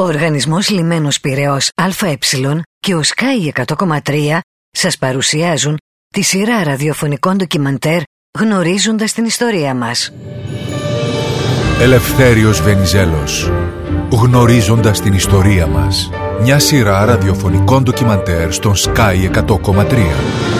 Ο Οργανισμός Λιμένος Πυραιός ΑΕ και ο Sky 100,3 σας παρουσιάζουν τη σειρά ραδιοφωνικών ντοκιμαντέρ γνωρίζοντας την ιστορία μας. Ελευθέριος Βενιζέλος Γνωρίζοντας την ιστορία μας Μια σειρά ραδιοφωνικών ντοκιμαντέρ στον Sky 100,3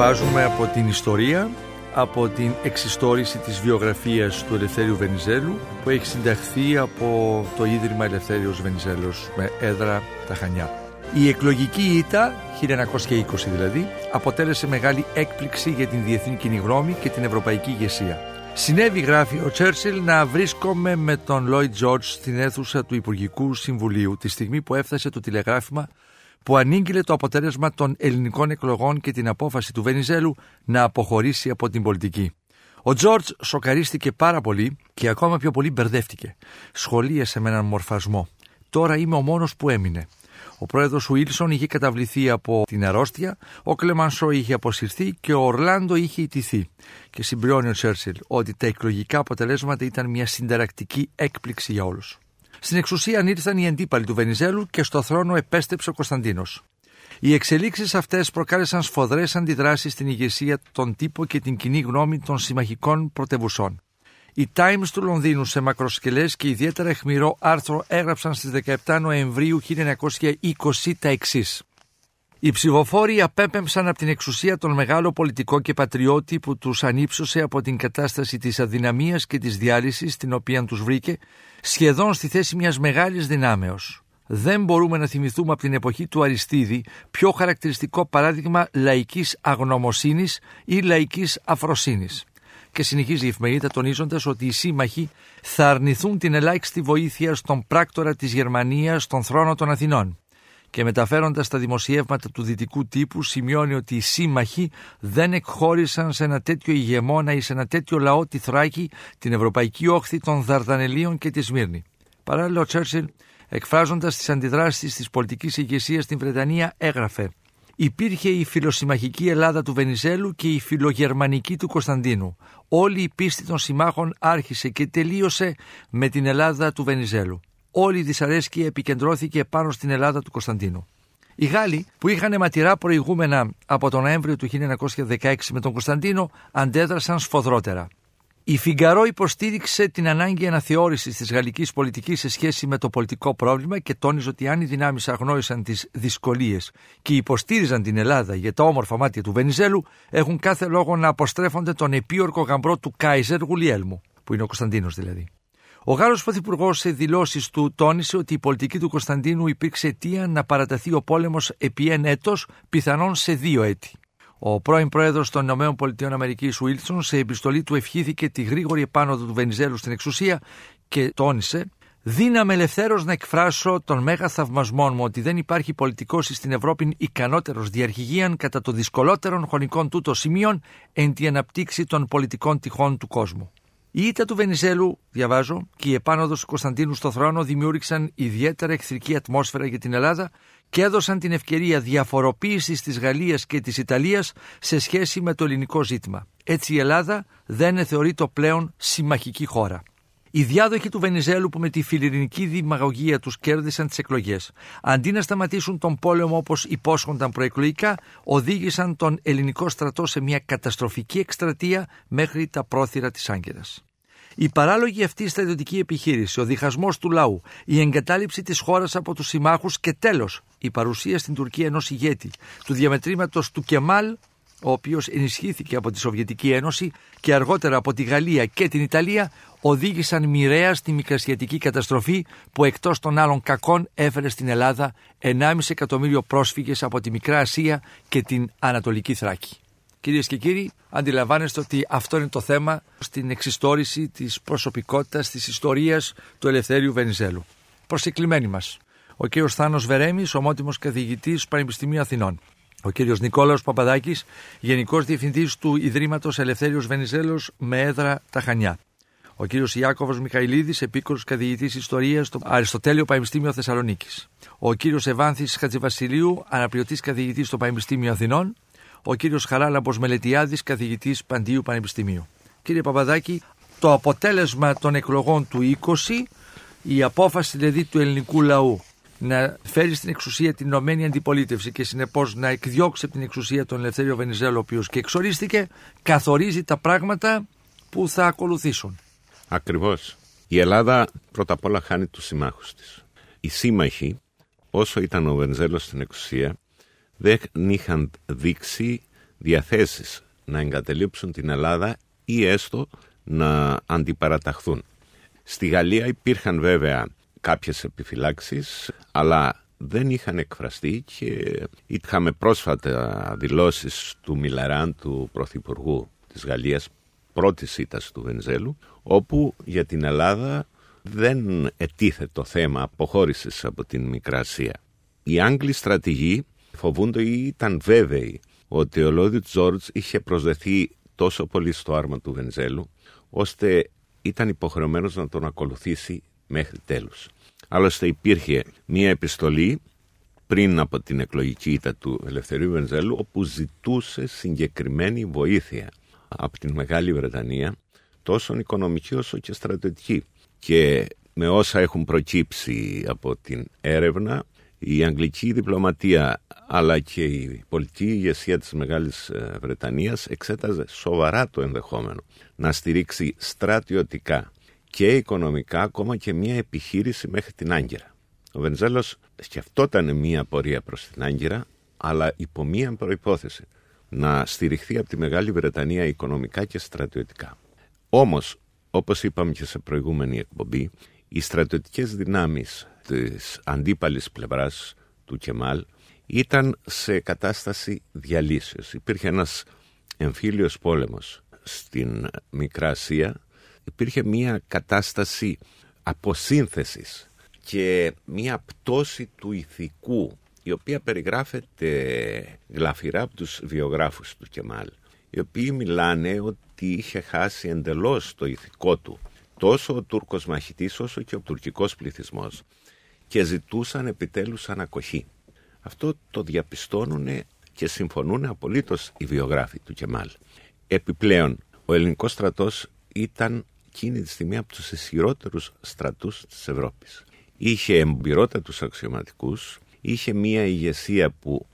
Διαβάζουμε από την ιστορία, από την εξιστόρηση της βιογραφίας του Ελευθέριου Βενιζέλου που έχει συνταχθεί από το Ίδρυμα Ελευθέριος Βενιζέλος με έδρα τα Χανιά. Η εκλογική ήττα, 1920 δηλαδή, αποτέλεσε μεγάλη έκπληξη για την διεθνή κοινή γνώμη και την ευρωπαϊκή ηγεσία. Συνέβη, γράφει ο Τσέρσιλ, να βρίσκομαι με τον Λόιτ Τζόρτζ στην αίθουσα του Υπουργικού Συμβουλίου τη στιγμή που έφτασε το τηλεγράφημα που ανήγγειλε το αποτέλεσμα των ελληνικών εκλογών και την απόφαση του Βενιζέλου να αποχωρήσει από την πολιτική. Ο Τζόρτζ σοκαρίστηκε πάρα πολύ και ακόμα πιο πολύ μπερδεύτηκε. Σχολίασε με έναν μορφασμό. Τώρα είμαι ο μόνος που έμεινε. Ο πρόεδρος Ουίλσον είχε καταβληθεί από την αρρώστια, ο Κλεμανσό είχε αποσυρθεί και ο Ορλάντο είχε ιτηθεί. Και συμπληρώνει ο Τσέρσιλ ότι τα εκλογικά αποτελέσματα ήταν μια συνταρακτική έκπληξη για όλους. Στην εξουσία ανήρθαν οι αντίπαλοι του Βενιζέλου και στο θρόνο επέστρεψε ο Κωνσταντίνος. Οι εξελίξεις αυτές προκάλεσαν σφοδρές αντιδράσεις στην ηγεσία, τον τύπο και την κοινή γνώμη των συμμαχικών πρωτευουσών. Οι Times του Λονδίνου σε μακροσκελές και ιδιαίτερα αιχμηρό άρθρο έγραψαν στις 17 Νοεμβρίου 1920 τα εξής. Οι ψηφοφόροι απέπεμψαν από την εξουσία τον μεγάλο πολιτικό και πατριώτη που τους ανύψωσε από την κατάσταση της αδυναμίας και της διάλυσης την οποία τους βρήκε σχεδόν στη θέση μιας μεγάλης δυνάμεως. Δεν μπορούμε να θυμηθούμε από την εποχή του Αριστίδη πιο χαρακτηριστικό παράδειγμα λαϊκής αγνωμοσύνης ή λαϊκής αφροσύνης. Και συνεχίζει η εφημερίδα τονίζοντας ότι οι σύμμαχοι θα αρνηθούν την ελάχιστη βοήθεια στον πράκτορα της Γερμανίας στον θρόνο των Αθηνών και μεταφέροντας τα δημοσιεύματα του δυτικού τύπου σημειώνει ότι οι σύμμαχοι δεν εκχώρησαν σε ένα τέτοιο ηγεμόνα ή σε ένα τέτοιο λαό τη Θράκη, την ευρωπαϊκή όχθη των Δαρδανελίων και τη Σμύρνη. Παράλληλα ο Τσέρσιλ εκφράζοντας τις αντιδράσεις της πολιτικής ηγεσίας στην Βρετανία έγραφε Υπήρχε η φιλοσυμμαχική Ελλάδα του Βενιζέλου και η φιλογερμανική του Κωνσταντίνου. Όλη η πίστη των συμμάχων άρχισε και τελείωσε με την Ελλάδα του Βενιζέλου όλη η δυσαρέσκεια επικεντρώθηκε πάνω στην Ελλάδα του Κωνσταντίνου. Οι Γάλλοι, που είχαν αιματηρά προηγούμενα από τον Νοέμβριο του 1916 με τον Κωνσταντίνο, αντέδρασαν σφοδρότερα. Η Φιγκαρό υποστήριξε την ανάγκη αναθεώρησης της γαλλικής πολιτικής σε σχέση με το πολιτικό πρόβλημα και τόνιζε ότι αν οι δυνάμεις αγνώρισαν τις δυσκολίες και υποστήριζαν την Ελλάδα για τα όμορφα μάτια του Βενιζέλου, έχουν κάθε λόγο να αποστρέφονται τον επίορκο γαμπρό του Κάιζερ Γουλιέλμου, που είναι ο Κωνσταντίνος δηλαδή. Ο Γάλλος Πρωθυπουργός σε δηλώσεις του τόνισε ότι η πολιτική του Κωνσταντίνου υπήρξε αιτία να παραταθεί ο πόλεμος επί ένα έτος, πιθανόν σε δύο έτη. Ο πρώην πρόεδρος των ΗΠΑ, Ουίλσον, σε επιστολή του ευχήθηκε τη γρήγορη επάνωδο του Βενιζέλου στην εξουσία και τόνισε Δύναμαι ελευθέρως να εκφράσω τον μέγα θαυμασμό μου ότι δεν υπάρχει πολιτικός στην Ευρώπη ικανότερος διαρχηγίαν κατά το δυσκολότερων χρονικών τούτο σημείων εν τη αναπτύξη των πολιτικών τυχών του κόσμου. Η ήττα του Βενιζέλου, διαβάζω, και η επάνωδος του Κωνσταντίνου στο θρόνο δημιούργησαν ιδιαίτερα εχθρική ατμόσφαιρα για την Ελλάδα και έδωσαν την ευκαιρία διαφοροποίησης της Γαλλίας και της Ιταλίας σε σχέση με το ελληνικό ζήτημα. Έτσι η Ελλάδα δεν θεωρείται πλέον συμμαχική χώρα. Οι διάδοχοι του Βενιζέλου που με τη φιλιρινική δημαγωγία τους κέρδισαν τις εκλογές, αντί να σταματήσουν τον πόλεμο όπως υπόσχονταν προεκλογικά, οδήγησαν τον ελληνικό στρατό σε μια καταστροφική εκστρατεία μέχρι τα πρόθυρα της Άγκυρας. Η παράλογη αυτή στρατιωτική επιχείρηση, ο διχασμός του λαού, η εγκατάλειψη της χώρας από τους συμμάχους και τέλος η παρουσία στην Τουρκία ενός ηγέτη, του διαμετρήματος του Κεμάλ ο οποίος ενισχύθηκε από τη Σοβιετική Ένωση και αργότερα από τη Γαλλία και την Ιταλία, οδήγησαν μοιραία στη μικρασιατική καταστροφή που εκτός των άλλων κακών έφερε στην Ελλάδα 1,5 εκατομμύριο πρόσφυγες από τη Μικρά Ασία και την Ανατολική Θράκη. Κυρίες και κύριοι, αντιλαμβάνεστε ότι αυτό είναι το θέμα στην εξιστόρηση της προσωπικότητας της ιστορίας του Ελευθέριου Βενιζέλου. Προσεκλημένοι μας, ο κ. Θάνος Βερέμης, ομότιμος καθηγητής του Πανεπιστημίου Αθηνών ο κύριος Νικόλαος Παπαδάκης, Γενικός Διευθυντής του Ιδρύματος Ελευθέριος Βενιζέλος με έδρα τα Χανιά. Ο κύριος Ιάκωβος Μιχαηλίδης, επίκορος καθηγητής ιστορίας στο Αριστοτέλειο Πανεπιστήμιο Θεσσαλονίκης. Ο κύριος Ευάνθης Χατζηβασιλείου, αναπληρωτής καθηγητής στο Πανεπιστήμιο Αθηνών. ο κύριος Χαράλαμπος Μελετιάδης, καθηγητής Παντίου Πανεπιστημίου. Κύριε Παπαδάκη, το αποτέλεσμα των εκλογών του 20, η απόφαση δηλαδή του ελληνικού λαού να φέρει στην εξουσία την Ηνωμένη Αντιπολίτευση και συνεπώς να εκδιώξει από την εξουσία τον Ελευθέριο Βενιζέλο, ο οποίος και εξορίστηκε, καθορίζει τα πράγματα που θα ακολουθήσουν. Ακριβώς. Η Ελλάδα πρώτα απ' όλα χάνει τους συμμάχους της. Οι σύμμαχοι, όσο ήταν ο Βενιζέλο στην εξουσία, δεν είχαν δείξει διαθέσεις να εγκαταλείψουν την Ελλάδα ή έστω να αντιπαραταχθούν. Στη Γαλλία υπήρχαν βέβαια κάποιες επιφυλάξεις, αλλά δεν είχαν εκφραστεί και είχαμε πρόσφατα δηλώσεις του Μιλαράν, του Πρωθυπουργού της Γαλλίας, πρώτης ήττας του Βενζέλου, όπου για την Ελλάδα δεν ετίθε το θέμα αποχώρησης από την Μικρά Ασία. Οι Άγγλοι στρατηγοί φοβούνται ή ήταν βέβαιοι ότι ο Λόδι Τζόρτζ είχε προσδεθεί τόσο πολύ στο άρμα του Βενζέλου, ώστε ήταν υποχρεωμένος να τον ακολουθήσει μέχρι τέλους. Άλλωστε υπήρχε μία επιστολή πριν από την εκλογική ήττα του Ελευθερίου Βενζέλου όπου ζητούσε συγκεκριμένη βοήθεια από την Μεγάλη Βρετανία τόσο οικονομική όσο και στρατιωτική. Και με όσα έχουν προκύψει από την έρευνα η αγγλική διπλωματία αλλά και η πολιτική ηγεσία της Μεγάλης ε, Βρετανίας εξέταζε σοβαρά το ενδεχόμενο να στηρίξει στρατιωτικά και οικονομικά ακόμα και μια επιχείρηση μέχρι την Άγκυρα. Ο Βενζέλος σκεφτόταν μια πορεία προς την Άγκυρα αλλά υπό μια προϋπόθεση να στηριχθεί από τη Μεγάλη Βρετανία οικονομικά και στρατιωτικά. Όμως, όπως είπαμε και σε προηγούμενη εκπομπή, οι στρατιωτικές δυνάμεις της αντίπαλης πλευράς του Κεμάλ ήταν σε κατάσταση διαλύσεως. Υπήρχε ένας εμφύλιος πόλεμος στην Μικρά Ασία, υπήρχε μια κατάσταση αποσύνθεσης και μια πτώση του ηθικού η οποία περιγράφεται γλαφυρά από τους βιογράφους του Κεμάλ οι οποίοι μιλάνε ότι είχε χάσει εντελώς το ηθικό του τόσο ο Τούρκος μαχητής όσο και ο τουρκικός πληθυσμός και ζητούσαν επιτέλους ανακοχή. Αυτό το διαπιστώνουν και συμφωνούν απολύτως οι βιογράφοι του Κεμάλ. Επιπλέον, ο ελληνικός στρατός ήταν εκείνη τη στιγμή από τους ισχυρότερους στρατούς της Ευρώπης. Είχε εμπειρότατους αξιωματικούς, είχε μία ηγεσία που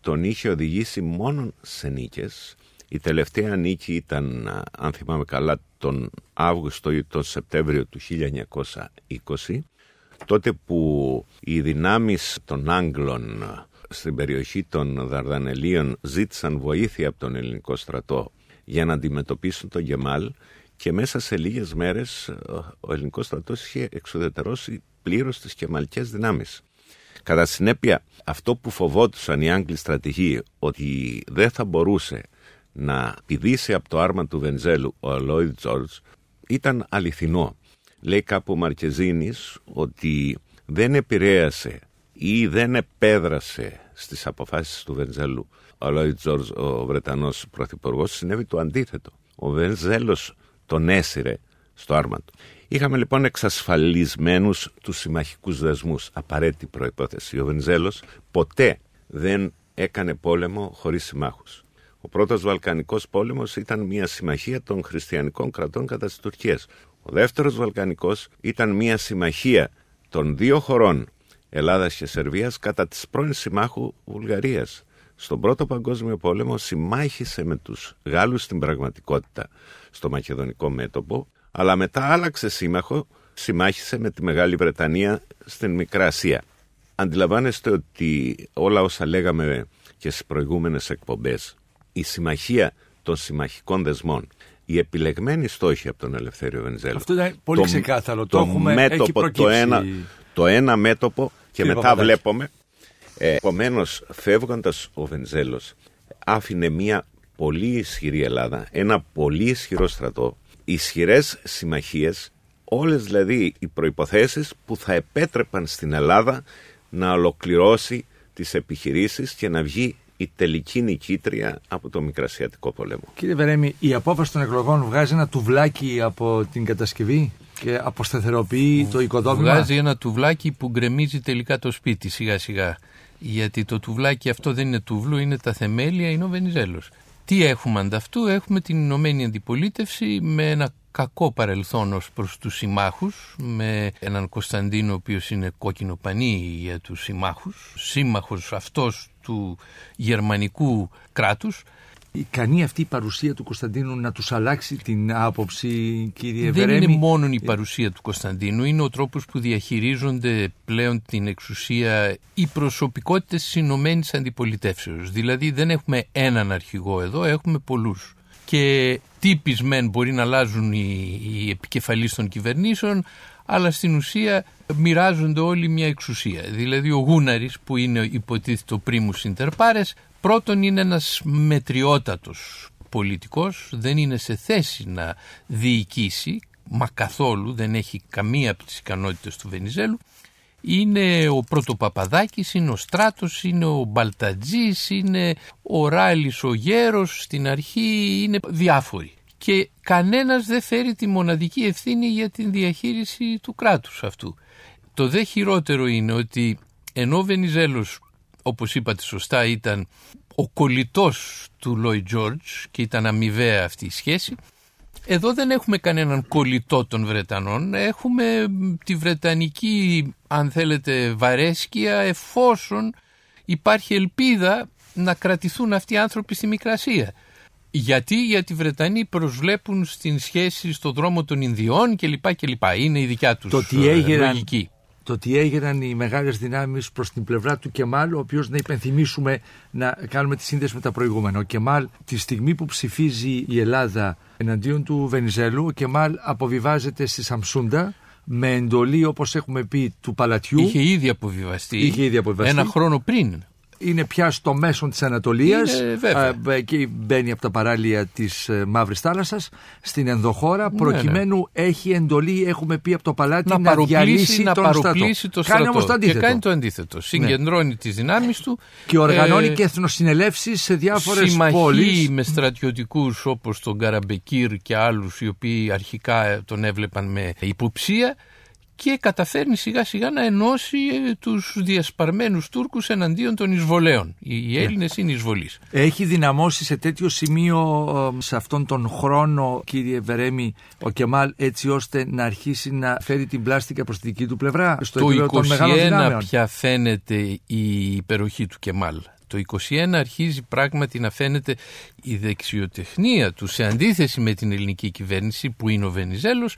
τον είχε οδηγήσει μόνο σε νίκες. Η τελευταία νίκη ήταν, αν θυμάμαι καλά, τον Αύγουστο ή τον Σεπτέμβριο του 1920 τότε που οι δυνάμεις των Άγγλων στην περιοχή των Δαρδανελίων ζήτησαν βοήθεια από τον ελληνικό στρατό για να αντιμετωπίσουν τον Γεμάλ και μέσα σε λίγες μέρες ο ελληνικός στρατός είχε εξουδετερώσει πλήρως τις κεμαλικές δυνάμεις. Κατά συνέπεια, αυτό που φοβόντουσαν οι Άγγλοι στρατηγοί ότι δεν θα μπορούσε να πηδήσει από το άρμα του Βενζέλου ο Αλόιδ Τζόρτζ ήταν αληθινό. Λέει κάπου ο Μαρκεζίνης ότι δεν επηρέασε ή δεν επέδρασε στις αποφάσεις του Βενζέλου ο Λόιτ Τζόρτζ, ο Βρετανός Πρωθυπουργός, συνέβη το αντίθετο. Ο Βενζέλος τον έσυρε στο άρμα του. Είχαμε λοιπόν εξασφαλισμένους τους συμμαχικούς δεσμούς, απαραίτητη προϋπόθεση. Ο Βενζέλος ποτέ δεν έκανε πόλεμο χωρίς συμμάχους. Ο πρώτος Βαλκανικός πόλεμος ήταν μια συμμαχία των χριστιανικών κρατών κατά της Τουρκίας. Ο δεύτερος Βαλκανικός ήταν μια συμμαχία των δύο χωρών Ελλάδας και Σερβίας κατά της πρώην συμμάχου Βουλγαρίας. Στον Πρώτο Παγκόσμιο Πόλεμο συμμάχησε με τους Γάλλους στην πραγματικότητα στο Μακεδονικό μέτωπο, αλλά μετά άλλαξε σύμμαχο, συμμάχησε με τη Μεγάλη Βρετανία στην Μικρά Ασία. Αντιλαμβάνεστε ότι όλα όσα λέγαμε και στις προηγούμενες εκπομπές, η συμμαχία των συμμαχικών δεσμών η επιλεγμένη στόχη από τον Ελευθέριο Βενιζέλο. Αυτό είναι πολύ το, ξεκάθαρο. Το, το έχουμε, μέτωπο, το ένα, το ένα μέτωπο και μετά βλέπουμε. Ε, Επομένως, φεύγοντας ο Βενιζέλος, άφηνε μια πολύ ισχυρή Ελλάδα, ένα πολύ ισχυρό στρατό, ισχυρές συμμαχίες, όλες δηλαδή οι προποθέσει που θα επέτρεπαν στην Ελλάδα να ολοκληρώσει τις επιχειρήσεις και να βγει η τελική νικήτρια από το Μικρασιατικό πόλεμο. Κύριε Βερέμι, η απόφαση των εκλογών βγάζει ένα τουβλάκι από την κατασκευή και αποσταθεροποιεί το οικοδόμημα; Βγάζει ένα τουβλάκι που γκρεμίζει τελικά το σπίτι σιγά σιγά. Γιατί το τουβλάκι αυτό δεν είναι τούβλο, είναι τα θεμέλια, είναι ο Βενιζέλος. Τι έχουμε ανταυτού, έχουμε την Ηνωμένη Αντιπολίτευση με ένα κακό παρελθόν ως προς τους συμμάχους με έναν Κωνσταντίνο ο οποίος είναι κόκκινο πανί για τους συμμάχους σύμμαχος αυτός του γερμανικού κράτους ικανή αυτή η παρουσία του Κωνσταντίνου να τους αλλάξει την άποψη κύριε Δεν Βερέμι. είναι μόνο η παρουσία του Κωνσταντίνου, είναι ο τρόπος που διαχειρίζονται πλέον την εξουσία οι προσωπικότητες της Ηνωμένης Αντιπολιτεύσεως. Δηλαδή δεν έχουμε έναν αρχηγό εδώ, έχουμε πολλούς. Και τύπης μεν μπορεί να αλλάζουν οι, οι επικεφαλείς των κυβερνήσεων, αλλά στην ουσία μοιράζονται όλοι μια εξουσία. Δηλαδή ο Γούναρης που είναι υποτίθεται ο πρίμους Ιντερπάρες Πρώτον είναι ένας μετριότατος πολιτικός, δεν είναι σε θέση να διοικήσει, μα καθόλου δεν έχει καμία από τις ικανότητες του Βενιζέλου. Είναι ο Πρωτοπαπαδάκης, είναι ο Στράτος, είναι ο Μπαλτατζής, είναι ο Ράλης ο Γέρος, στην αρχή είναι διάφοροι. Και κανένας δεν φέρει τη μοναδική ευθύνη για την διαχείριση του κράτους αυτού. Το δε χειρότερο είναι ότι ενώ ο Βενιζέλος όπως είπατε σωστά ήταν ο κολλητός του Λόι Τζόρτζ και ήταν αμοιβαία αυτή η σχέση. Εδώ δεν έχουμε κανέναν κολλητό των Βρετανών, έχουμε τη Βρετανική αν θέλετε βαρέσκεια εφόσον υπάρχει ελπίδα να κρατηθούν αυτοί οι άνθρωποι στη Μικρασία. Γιατί, γιατί οι Βρετανοί προσβλέπουν στην σχέση στο δρόμο των Ινδιών κλπ. κλπ. Είναι η δικιά τους το τι έγιναν, λογική το ότι έγιναν οι μεγάλες δυνάμεις προς την πλευρά του Κεμάλ, ο οποίος να υπενθυμίσουμε να κάνουμε τη σύνδεση με τα προηγούμενα. Ο Κεμάλ, τη στιγμή που ψηφίζει η Ελλάδα εναντίον του Βενιζέλου, ο Κεμάλ αποβιβάζεται στη Σαμσούντα με εντολή, όπως έχουμε πει, του παλατιού. Είχε ήδη αποβιβαστεί. Είχε ήδη αποβιβαστεί. Ένα χρόνο πριν είναι πια στο μέσο της Ανατολίας και μπαίνει από τα παράλια της ε, Μαύρης Θάλασσας στην ενδοχώρα ναι, προκειμένου ναι. έχει εντολή έχουμε πει από το παλάτι να, να διαλύσει να τον παροπλήσει το στρατό. Κάνει όμως το αντίθετο. Και κάνει το αντίθετο. Συγκεντρώνει ναι. τις δυνάμεις του. Και οργανώνει ε, και εθνοσυνελεύσεις σε διάφορες πόλεις. με στρατιωτικούς όπως τον Καραμπεκύρ και άλλους οι οποίοι αρχικά τον έβλεπαν με υποψία και καταφέρνει σιγά σιγά να ενώσει ε, τους διασπαρμένους Τούρκους εναντίον των εισβολέων. Οι ναι. Έλληνες είναι εισβολείς. Έχει δυναμώσει σε τέτοιο σημείο ε, σε αυτόν τον χρόνο κύριε Βερέμι ο Κεμάλ έτσι ώστε να αρχίσει να φέρει την πλάστικα προς τη δική του πλευρά στο το των μεγάλων πια φαίνεται η υπεροχή του Κεμάλ. Το 21 αρχίζει πράγματι να φαίνεται η δεξιοτεχνία του σε αντίθεση με την ελληνική κυβέρνηση που είναι ο Βενιζέλος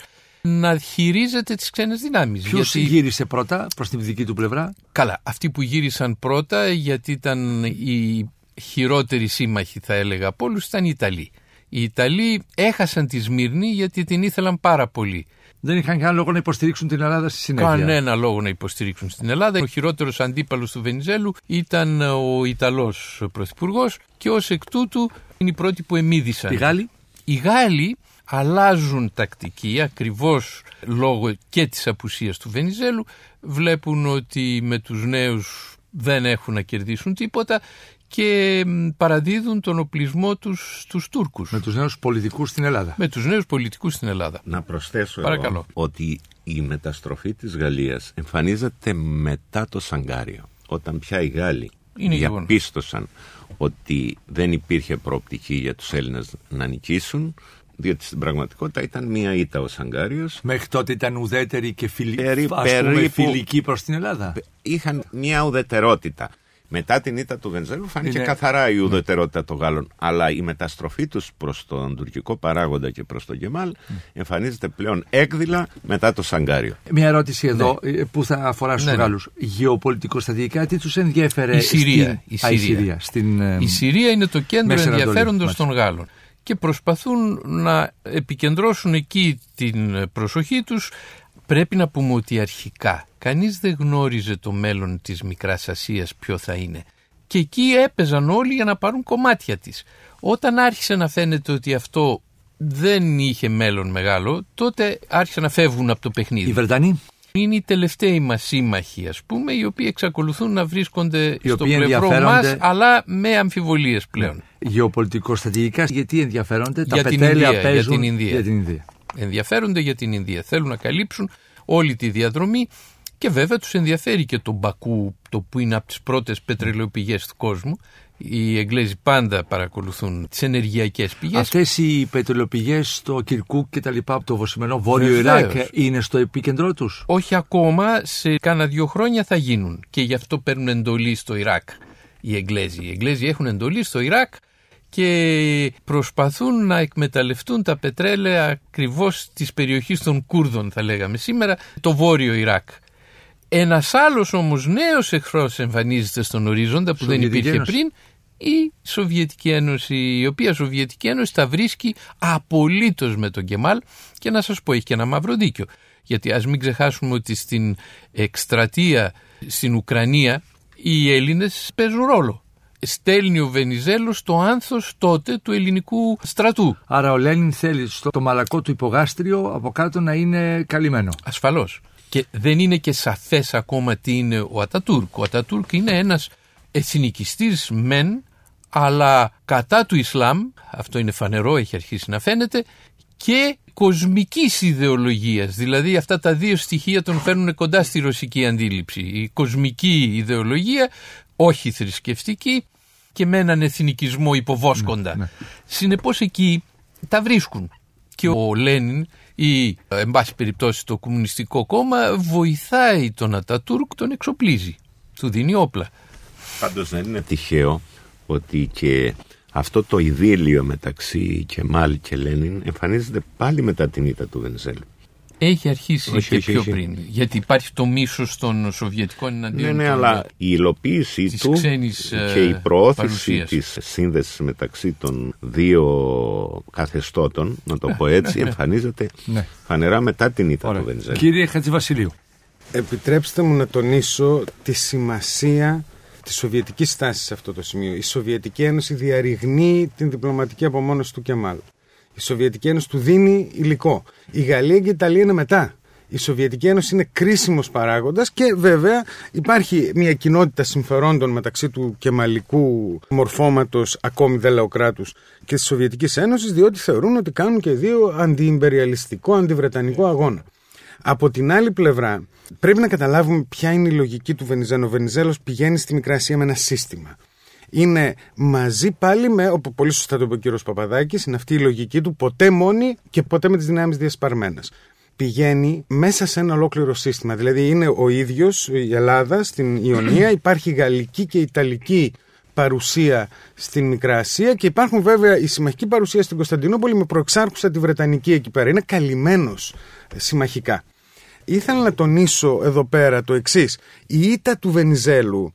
να χειρίζεται τις ξένες δυνάμεις. Ποιος γιατί... γύρισε πρώτα προς την δική του πλευρά; Καλά, αυτοί που γύρισαν πρώτα γιατί ήταν οι χειρότεροι σύμμαχοι θα έλεγα από όλους ήταν οι Ιταλοί. Οι Ιταλοί έχασαν τη Σμύρνη γιατί την ήθελαν πάρα πολύ. Δεν είχαν κανένα λόγο να υποστηρίξουν την Ελλάδα στη συνέχεια. Κανένα λόγο να υποστηρίξουν στην Ελλάδα. Ο χειρότερος αντίπαλος του Βενιζέλου ήταν ο Ιταλός πρωθυπουργός και ως εκ τούτου είναι οι πρώτοι που εμίδησαν. Οι Γάλλοι; Οι Γάλλοι αλλάζουν τακτική ακριβώς λόγω και της απουσίας του Βενιζέλου βλέπουν ότι με τους νέους δεν έχουν να κερδίσουν τίποτα και παραδίδουν τον οπλισμό τους στους Τούρκους. Με τους νέους πολιτικούς στην Ελλάδα. Με τους νέους πολιτικούς στην Ελλάδα. Να προσθέσω Παρακαλώ. ότι η μεταστροφή της Γαλλίας εμφανίζεται μετά το Σαγκάριο. Όταν πια οι Γάλλοι Είναι διαπίστωσαν ότι δεν υπήρχε προοπτική για τους Έλληνες να νικήσουν διότι στην πραγματικότητα ήταν μία ήττα ο Σαγκάριος. Μέχρι τότε ήταν ουδέτερη και φιλ... Περί, ας πούμε, φιλική προς την Ελλάδα. Είχαν μία ουδετερότητα. Μετά την ήττα του Βενζέλου φάνηκε Είναι... καθαρά η ουδετερότητα των Γάλλων. Αλλά η μεταστροφή τους προς τον τουρκικό παράγοντα και προς τον Γεμάλ εμφανίζεται πλέον έκδηλα μετά το Σαγκάριο. Μια ερώτηση εδώ ναι. Ε, που θα αφορά στους ναι, ναι. Γάλλους. Γεωπολιτικο-στατικά, τι τους ενδιέφερε η Συρία. Στην... Η, Συρία. Α, η, Συρία. Στην... η Συρία είναι το κέντρο ενδιαφέροντος των Γάλλων και προσπαθούν να επικεντρώσουν εκεί την προσοχή τους. Πρέπει να πούμε ότι αρχικά κανείς δεν γνώριζε το μέλλον της Μικράς Ασίας ποιο θα είναι. Και εκεί έπαιζαν όλοι για να πάρουν κομμάτια της. Όταν άρχισε να φαίνεται ότι αυτό δεν είχε μέλλον μεγάλο, τότε άρχισαν να φεύγουν από το παιχνίδι. Οι Βρετανοί; Είναι οι τελευταίοι μας σύμμαχοι ας πούμε οι οποίοι εξακολουθούν να βρίσκονται οι στο πλευρό μας αλλά με αμφιβολίες πλέον. Γεωπολιτικο-στρατηγικά γιατί ενδιαφέρονται για τα την πετέλεια Ινδία, παίζουν για την Ινδία. για την Ινδία. Ενδιαφέρονται για την Ινδία. Θέλουν να καλύψουν όλη τη διαδρομή Και βέβαια τους ενδιαφέρει και το Μπακού, το που είναι από τις πρώτες πετρελαιοπηγές του κόσμου. Οι Εγγλέζοι πάντα παρακολουθούν τις ενεργειακές πηγές. Αυτές οι πετρελαιοπηγές στο Κυρκούκ και τα λοιπά από το βοσημενό Βόρειο Βεβαίως. Ιράκ είναι στο επίκεντρό τους; Όχι ακόμα, σε κάνα δύο χρόνια θα γίνουν. Και γι' αυτό παίρνουν εντολή στο Ιράκ οι Εγγλέζοι. Οι Εγγλέζοι έχουν εντολή στο Ιράκ και προσπαθούν να εκμεταλλευτούν τα πετρέλαια ακριβώς της περιοχής των Κούρδων θα λέγαμε σήμερα, το βόρειο Ιράκ. Ένας άλλος όμως νέος εχθρός εμφανίζεται στον ορίζοντα που δεν Σοβιετική υπήρχε Ένωση. πριν η Σοβιετική Ένωση, η οποία Σοβιετική Ένωση τα βρίσκει απολύτως με τον Κεμάλ και να σας πω έχει και ένα μαύρο δίκιο. Γιατί ας μην ξεχάσουμε ότι στην εκστρατεία στην Ουκρανία οι Έλληνες παίζουν ρόλο. Στέλνει ο Βενιζέλος το άνθος τότε του ελληνικού στρατού. Άρα ο Λένιν θέλει στο το μαλακό του υπογάστριο από κάτω να είναι καλυμμένο. Ασφαλώς. Και δεν είναι και σαφές ακόμα τι είναι ο Ατατούρκ. Ο Ατατούρκ είναι ένας εθνικιστής μεν, αλλά κατά του Ισλάμ, αυτό είναι φανερό, έχει αρχίσει να φαίνεται, και κοσμικής ιδεολογίας. Δηλαδή αυτά τα δύο στοιχεία τον φέρνουν κοντά στη ρωσική αντίληψη. Η κοσμική ιδεολογία, όχι θρησκευτική και με έναν εθνικισμό υποβόσκοντα. Ναι, ναι. Συνεπώς εκεί τα βρίσκουν. Και ο Λένιν ή εν πάση περιπτώσει το Κομμουνιστικό Κόμμα βοηθάει τον Ατατούρκ, τον εξοπλίζει. Του δίνει όπλα. Πάντως δεν είναι τυχαίο ότι και αυτό το ειδήλιο μεταξύ Κεμάλ και Λένιν εμφανίζεται πάλι μετά την ήττα του Βενιζέλου. Έχει αρχίσει Όχι, και όχι, πιο όχι. πριν. Γιατί υπάρχει το μίσος των Σοβιετικών εναντίον Ναι, ναι, των- αλλά η υλοποίησή της του ξένης, ε, και η προώθηση παρουσίας. της σύνδεσης μεταξύ των δύο καθεστώτων, να το πω έτσι, εμφανίζεται Ναι. φανερά μετά την ήττα Ωραία. του Βενιζέλου. Κύριε Χατζηβασιλείου. Επιτρέψτε μου να τονίσω τη σημασία της σοβιετικής στάσης σε αυτό το σημείο. Η Σοβιετική Ένωση διαρριγνύει την διπλωματική απομόνωση του Κεμάλ. Η Σοβιετική Ένωση του δίνει υλικό. Η Γαλλία και η Ιταλία είναι μετά. Η Σοβιετική Ένωση είναι κρίσιμος παράγοντας και βέβαια υπάρχει μια κοινότητα συμφερόντων μεταξύ του κεμαλικού μορφώματος ακόμη δεν λέω κράτους και της Σοβιετικής Ένωσης διότι θεωρούν ότι κάνουν και οι δύο αντιυμπεριαλιστικό, αντιβρετανικό αγώνα. Από την άλλη πλευρά, πρέπει να καταλάβουμε ποια είναι η λογική του Βενιζέλου. Ο Βενιζέλος πηγαίνει στη Μικρά Ασία με ένα σύστημα. Είναι μαζί πάλι με, όπω πολύ σωστά το είπε ο κύριος Παπαδάκης, είναι αυτή η λογική του, ποτέ μόνη και ποτέ με τις δυνάμεις διασπαρμένες. Πηγαίνει μέσα σε ένα ολόκληρο σύστημα. Δηλαδή είναι ο ίδιος η Ελλάδα στην Ιωνία, υπάρχει γαλλική και ιταλική παρουσία στην Μικρά Ασία και υπάρχουν βέβαια η συμμαχική παρουσία στην Κωνσταντινούπολη με προεξάρχουσα τη Βρετανική εκεί πέρα. Είναι καλυμμένος συμμαχικά. Ήθελα να τονίσω εδώ πέρα το εξής. Η ήττα του Βενιζέλου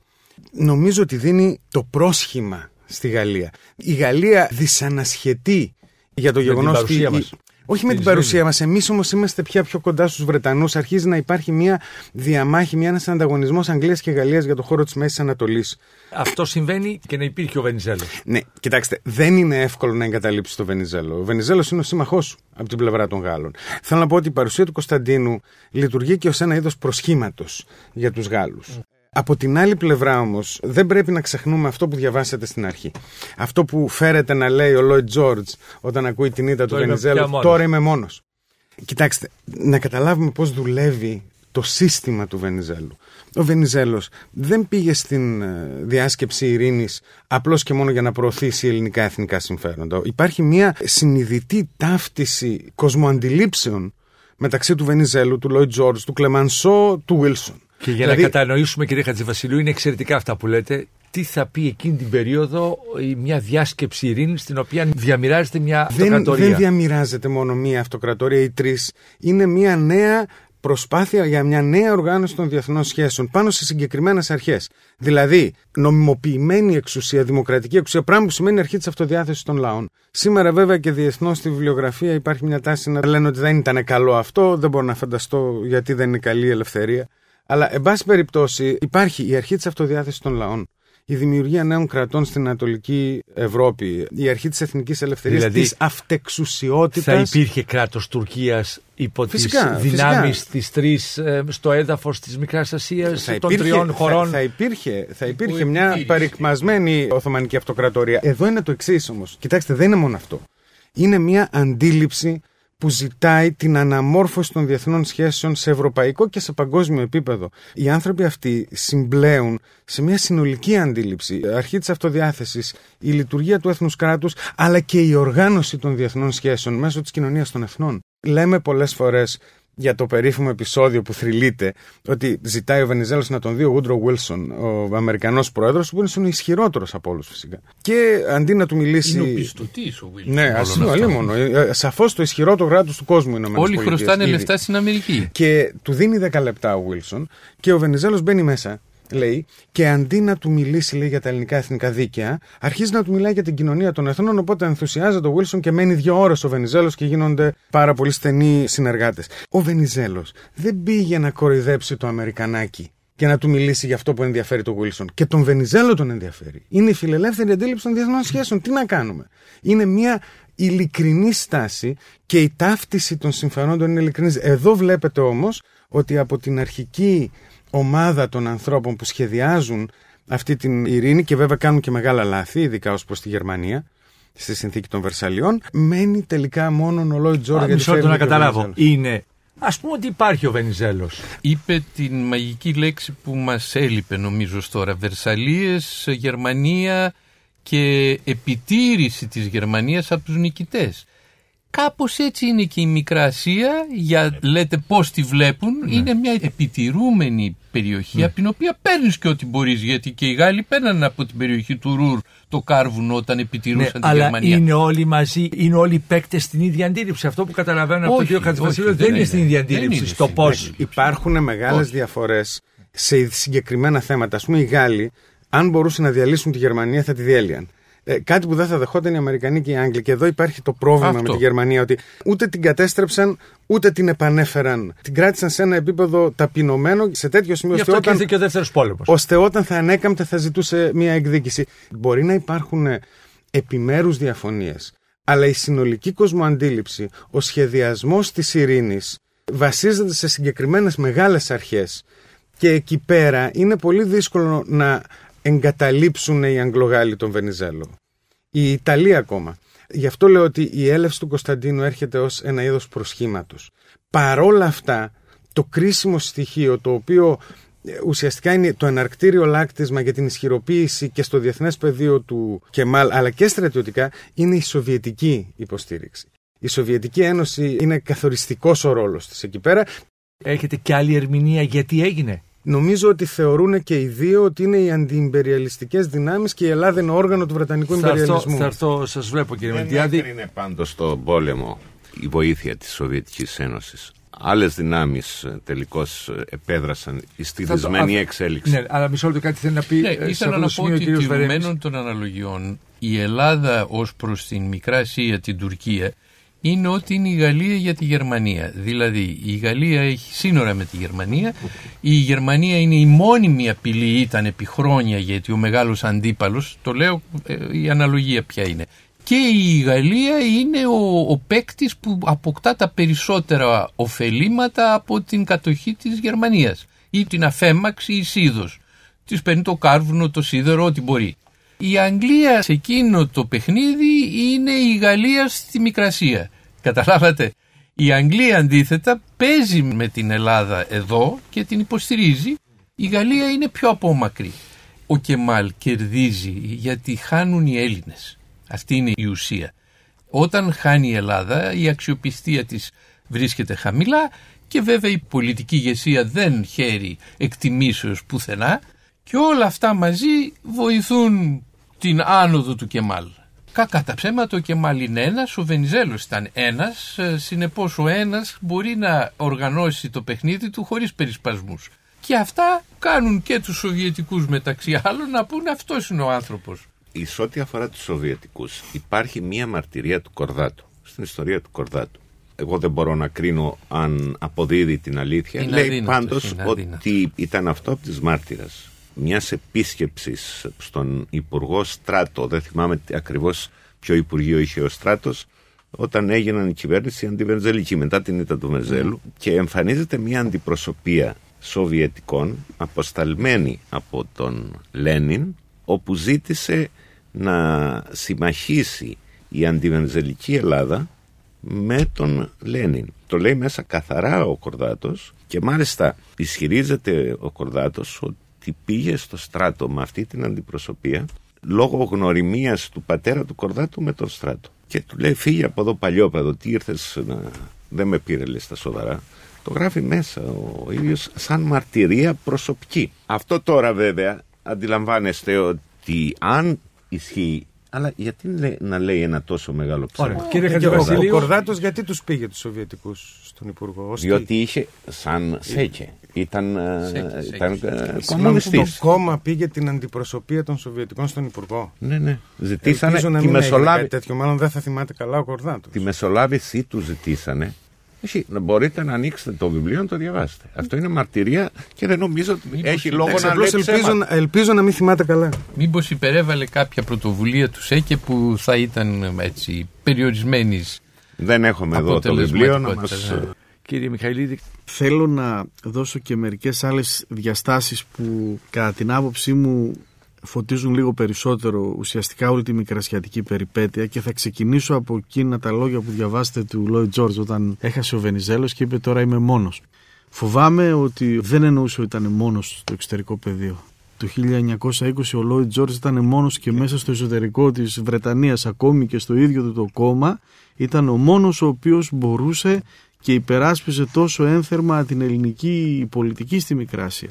νομίζω ότι δίνει το πρόσχημα στη Γαλλία. Η Γαλλία δυσανασχετεί για το την γεγονός παρουσία ότι... μας. Όχι με την Στην παρουσία μας. Εμείς όμως είμαστε πια πιο κοντά στους Βρετανούς. Αρχίζει να υπάρχει μια διαμάχη, μια ένας ανταγωνισμός Αγγλίας και Γαλλίας για το χώρο της Μέσης Ανατολής. Αυτό συμβαίνει και να υπήρχε ο Βενιζέλος. Ναι, κοιτάξτε, δεν είναι εύκολο να εγκαταλείψεις το Βενιζέλο. Ο Βενιζέλος είναι ο σύμμαχός σου από την πλευρά των Γάλλων. Θέλω να πω ότι η παρουσία του Κωνσταντίνου λειτουργεί και ως ένα είδος προσχήματος για τους Γάλλους. Από την άλλη πλευρά όμως, δεν πρέπει να ξεχνούμε αυτό που διαβάσατε στην αρχή. Αυτό που φέρεται να λέει ο Λόιτ Τζόρτζ όταν ακούει την ήττα του Τώρα είμαι Βενιζέλου. πια μόνος. Τώρα είμαι μόνος. Κοιτάξτε, να καταλάβουμε πώς δουλεύει το σύστημα του Βενιζέλου. Ο Βενιζέλος δεν πήγε στην ε, διάσκεψη ειρήνης απλώς και μόνο για να προωθήσει ελληνικά εθνικά συμφέροντα. Υπάρχει μια συνειδητή ταύτιση κοσμοαντιλήψεων μεταξύ του Βενιζέλου, του Λόιτ Τζόρτζ, του Κλεμανσό, του Βίλσον. Και για Δηλαδή- να κατανοήσουμε, κύριε Χατζηβασιλείου, είναι εξαιρετικά αυτά που λέτε. Τι θα πει εκείνη την περίοδο η- μια διάσκεψη ειρήνης στην οποία διαμοιράζεται μια δεν, αυτοκρατορία; δεν διαμοιράζεται μόνο μία αυτοκρατορία ή τρεις. Είναι μία νέα προσπάθεια για μια νέα οργάνωση των διεθνών σχέσεων πάνω σε συγκεκριμένες αρχές. Δηλαδή, νομιμοποιημένη εξουσία, δημοκρατική εξουσία, πράγμα που σημαίνει αρχή της αυτοδιάθεσης των λαών. Σήμερα, βέβαια, και διεθνώς στη βιβλιογραφία υπάρχει μια τάση να λένε ότι δεν ήταν καλό αυτό. Δεν μπορώ να φανταστώ γιατί δεν είναι καλή η ελευθερία. Αλλά, εν πάση περιπτώσει, υπάρχει η αρχή της αυτοδιάθεσης των λαών. Η δημιουργία νέων κρατών στην Ανατολική Ευρώπη, η αρχή της εθνικής ελευθερίας, Δηλαδή, της αυτεξουσιότητας. Θα υπήρχε κράτος Τουρκίας υπό τις Φυσικά, δυνάμεις φυσικά. της τρεις στο έδαφος της Μικράς Ασίας θα των υπήρχε, τριών χωρών; Θα, θα υπήρχε, θα υπήρχε Που μια επιτήρηση. παρικμασμένη Οθωμανική Αυτοκρατορία. Εδώ είναι το εξής όμως. Κοιτάξτε, δεν είναι μόνο αυτό. Είναι μια αντίληψη που ζητάει την αναμόρφωση των διεθνών σχέσεων σε ευρωπαϊκό και σε παγκόσμιο επίπεδο. Οι άνθρωποι αυτοί συμπλέουν σε μια συνολική αντίληψη, αρχή της αυτοδιάθεσης, η λειτουργία του έθνους κράτους, αλλά και η οργάνωση των διεθνών σχέσεων μέσω της κοινωνίας των εθνών. Λέμε πολλές φορές για το περίφημο επεισόδιο που θρυλείται ότι ζητάει ο Βενιζέλος να τον δει ο Woodrow Wilson, ο Αμερικανός πρόεδρος, που είναι ο ισχυρότερος από όλους φυσικά. Και αντί να του μιλήσει... Είναι ο πιστωτής ο Wilson. Ναι, ασύμβολα μόνο. Σαφώς το ισχυρότερο κράτος του κόσμου είναι ο Όλοι χρωστάνε λεφτά στην Αμερική. Και του δίνει 10 λεπτά ο Wilson και ο Βενιζέλος μπαίνει μέσα λέει, και αντί να του μιλήσει λέει, για τα ελληνικά εθνικά δίκαια, αρχίζει να του μιλάει για την κοινωνία των εθνών. Οπότε ενθουσιάζεται ο Βίλσον και μένει δύο ώρες ο Βενιζέλος και γίνονται πάρα πολύ στενοί συνεργάτες. Ο Βενιζέλος δεν πήγε να κοροϊδέψει το Αμερικανάκι και να του μιλήσει για αυτό που ενδιαφέρει τον Βίλσον. Και τον Βενιζέλο τον ενδιαφέρει. Είναι η φιλελεύθερη αντίληψη των διεθνών σχέσεων. Τι να κάνουμε; Είναι μια ειλικρινή στάση και η ταύτιση των συμφερόντων είναι ειλικρινής. Εδώ βλέπετε όμως ότι από την αρχική ομάδα των ανθρώπων που σχεδιάζουν αυτή την ειρήνη και βέβαια κάνουν και μεγάλα λάθη, ειδικά ως προς τη Γερμανία, στη συνθήκη των Βερσαλιών, μένει τελικά μόνο ο Λόιτ Τζόρ για Μισό να καταλάβω. Είναι Α πούμε ότι υπάρχει ο Βενιζέλος. Είπε την μαγική λέξη που μας έλειπε νομίζω τώρα. Βερσαλίες, Γερμανία και επιτήρηση της Γερμανίας από τους νικητές. Κάπως έτσι είναι και η Μικρά Ασία, για, λέτε πώς τη βλέπουν, ναι. είναι μια επιτηρούμενη περιοχή ναι. από την οποία παίρνεις και ό,τι μπορείς γιατί και οι Γάλλοι παίρναν από την περιοχή του Ρούρ το κάρβουνο όταν επιτηρούσαν ναι, την αλλά Γερμανία. είναι όλοι μαζί, είναι όλοι οι παίκτες στην ίδια αντίληψη. Αυτό που καταλαβαίνω από τον κ. Χατζηβασίλειο δεν, δεν, είναι στην ίδια αντίληψη. Στο πώς. Υπάρχουν μεγάλες διαφορές σε συγκεκριμένα θέματα. Ας πούμε οι Γάλλοι, αν μπορούσαν να διαλύσουν τη Γερμανία θα τη διέλυαν. Ε, κάτι που δεν θα δεχόταν οι Αμερικανοί και οι Άγγλοι. Και εδώ υπάρχει το πρόβλημα με τη Γερμανία ότι ούτε την κατέστρεψαν ούτε την επανέφεραν. Την κράτησαν σε ένα επίπεδο ταπεινωμένο σε τέτοιο σημείο. Γι' αυτό όταν, και ο δεύτερος πόλεμος. ώστε όταν θα ανέκαμπτε θα ζητούσε μια εκδίκηση. Μπορεί να υπάρχουν επιμέρους διαφωνίες. Αλλά η συνολική κοσμοαντίληψη, ο σχεδιασμός της ειρήνης βασίζεται σε συγκεκριμένες μεγάλες αρχές. Και εκεί πέρα είναι πολύ δύσκολο να εγκαταλείψουν οι Αγγλογάλοι τον Βενιζέλο. Η Ιταλία ακόμα. Γι' αυτό λέω ότι η έλευση του Κωνσταντίνου έρχεται ως ένα είδος προσχήματος. Παρόλα αυτά, το κρίσιμο στοιχείο το οποίο ε, ουσιαστικά είναι το εναρκτήριο λάκτισμα για την ισχυροποίηση και στο διεθνές πεδίο του Κεμάλ αλλά και στρατιωτικά είναι η σοβιετική υποστήριξη. Η Σοβιετική Ένωση είναι καθοριστικός ο ρόλος της εκεί πέρα. Έχετε και άλλη ερμηνεία γιατί έγινε; Νομίζω ότι θεωρούν και οι δύο ότι είναι οι αντιυμπεριαλιστικέ δυνάμεις και η Ελλάδα είναι όργανο του Βρετανικού θα Ιμπεριαλισμού. Θα έρθω, σας βλέπω κύριε Μελτιάδη. Δεν είναι πάντως στον πόλεμο η βοήθεια της Σοβιετικής Ένωσης. Άλλες δυνάμεις ε, τελικώς ε, επέδρασαν στη δεσμένη εξέλιξη. Ναι, αλλά μισό λεπτό κάτι θέλει να πει. Ναι, ε, ήθελα να πω ότι τηρουμένων των αναλογιών η Ελλάδα ως προς την Μικρά Ασία, την Τουρκία, είναι ότι είναι η Γαλλία για τη Γερμανία. Δηλαδή η Γαλλία έχει σύνορα με τη Γερμανία, η Γερμανία είναι η μόνιμη απειλή ήταν επί χρόνια γιατί ο μεγάλος αντίπαλος, το λέω ε, η αναλογία ποια είναι. Και η Γαλλία είναι ο, ο παίκτης που αποκτά τα περισσότερα ωφελήματα από την κατοχή της Γερμανίας ή την αφέμαξη ή σίδος. Της παίρνει το κάρβουνο, το σίδερο, ό,τι μπορεί. Η Αγγλία σε εκείνο το παιχνίδι είναι η Γαλλία στη Μικρασία. Καταλάβατε; Η Αγγλία αντίθετα παίζει με την Ελλάδα εδώ και την υποστηρίζει. Η Γαλλία είναι πιο απόμακρη. Ο Κεμάλ κερδίζει γιατί χάνουν οι Έλληνες. Αυτή είναι η ουσία. Όταν χάνει η Ελλάδα η αξιοπιστία της βρίσκεται χαμηλά και βέβαια η πολιτική ηγεσία δεν χαίρει εκτιμήσεως πουθενά και όλα αυτά μαζί βοηθούν την άνοδο του Κεμάλ. Κακά τα ψέματα ο Κεμάλ είναι ένας, ο Βενιζέλος ήταν ένας, ε, συνεπώς ο ένας μπορεί να οργανώσει το παιχνίδι του χωρίς περισπασμούς. Και αυτά κάνουν και τους Σοβιετικούς μεταξύ άλλων να πούνε αυτός είναι ο άνθρωπος. Εις ό,τι αφορά τους Σοβιετικούς υπάρχει μία μαρτυρία του Κορδάτου, στην ιστορία του Κορδάτου. Εγώ δεν μπορώ να κρίνω αν αποδίδει την αλήθεια. Είναι Λέει πάντως ότι ήταν αυτό από τις μάρτυρας μιας επίσκεψης στον Υπουργό Στράτο, δεν θυμάμαι ακριβώς ποιο Υπουργείο είχε ο Στράτος, όταν έγιναν η κυβέρνηση αντιβενζελική μετά την ήττα του Βενζέλου και εμφανίζεται μια αντιπροσωπεία Σοβιετικών αποσταλμένη από τον Λένιν όπου ζήτησε να συμμαχίσει η αντιβενζελική Ελλάδα με τον Λένιν. Το λέει μέσα καθαρά ο Κορδάτος και μάλιστα ισχυρίζεται ο Κορδάτος ότι πήγε στο στράτο με αυτή την αντιπροσωπεία λόγω γνωριμίας του πατέρα του Κορδάτου με τον στράτο. Και του λέει φύγε από εδώ παλιόπαιδο, τι ήρθες να... δεν με πήρε λέει στα σοβαρά. Το γράφει μέσα ο ίδιος σαν μαρτυρία προσωπική. Αυτό τώρα βέβαια αντιλαμβάνεστε ότι αν ισχύει αλλά γιατί να λέει ένα τόσο μεγάλο ψέμα; Κύριε Ο Κορδάτος γιατί τους πήγε τους Σοβιετικούς στον Υπουργό. Διότι είχε σαν Σέκε. Ήταν, ε, ήταν ε, Το κόμμα πήγε την αντιπροσωπεία των Σοβιετικών στον Υπουργό. Ναι, ναι. Ζητήσανε τη μεσολάβηση. τέτοιο, μάλλον δεν θα θυμάται καλά ο Κορδάτος. Τη μεσολάβησή του ζητήσανε εσύ, μπορείτε να ανοίξετε το βιβλίο να το διαβάσετε. Αυτό είναι μαρτυρία και δεν νομίζω ότι έχει λόγο να λέει ελπίζω, ελπίζω να μην θυμάται καλά. Μήπως υπερέβαλε κάποια πρωτοβουλία του ΣΕΚΕ που θα ήταν έτσι περιορισμένης. Δεν έχουμε εδώ το βιβλίο να μας... Ναι. Κύριε Μιχαηλίδη. Θέλω να δώσω και μερικές άλλες διαστάσεις που κατά την άποψή μου φωτίζουν λίγο περισσότερο ουσιαστικά όλη τη μικρασιατική περιπέτεια και θα ξεκινήσω από εκείνα τα λόγια που διαβάσετε του Λόι Τζόρτζ όταν έχασε ο Βενιζέλος και είπε τώρα είμαι μόνος. Φοβάμαι ότι δεν εννοούσε ότι ήταν μόνος στο εξωτερικό πεδίο. Το 1920 ο Λόι Τζόρτζ ήταν μόνος και μέσα στο εσωτερικό της Βρετανίας ακόμη και στο ίδιο του το κόμμα ήταν ο μόνος ο οποίος μπορούσε και υπεράσπιζε τόσο ένθερμα την ελληνική πολιτική στη Μικράσια.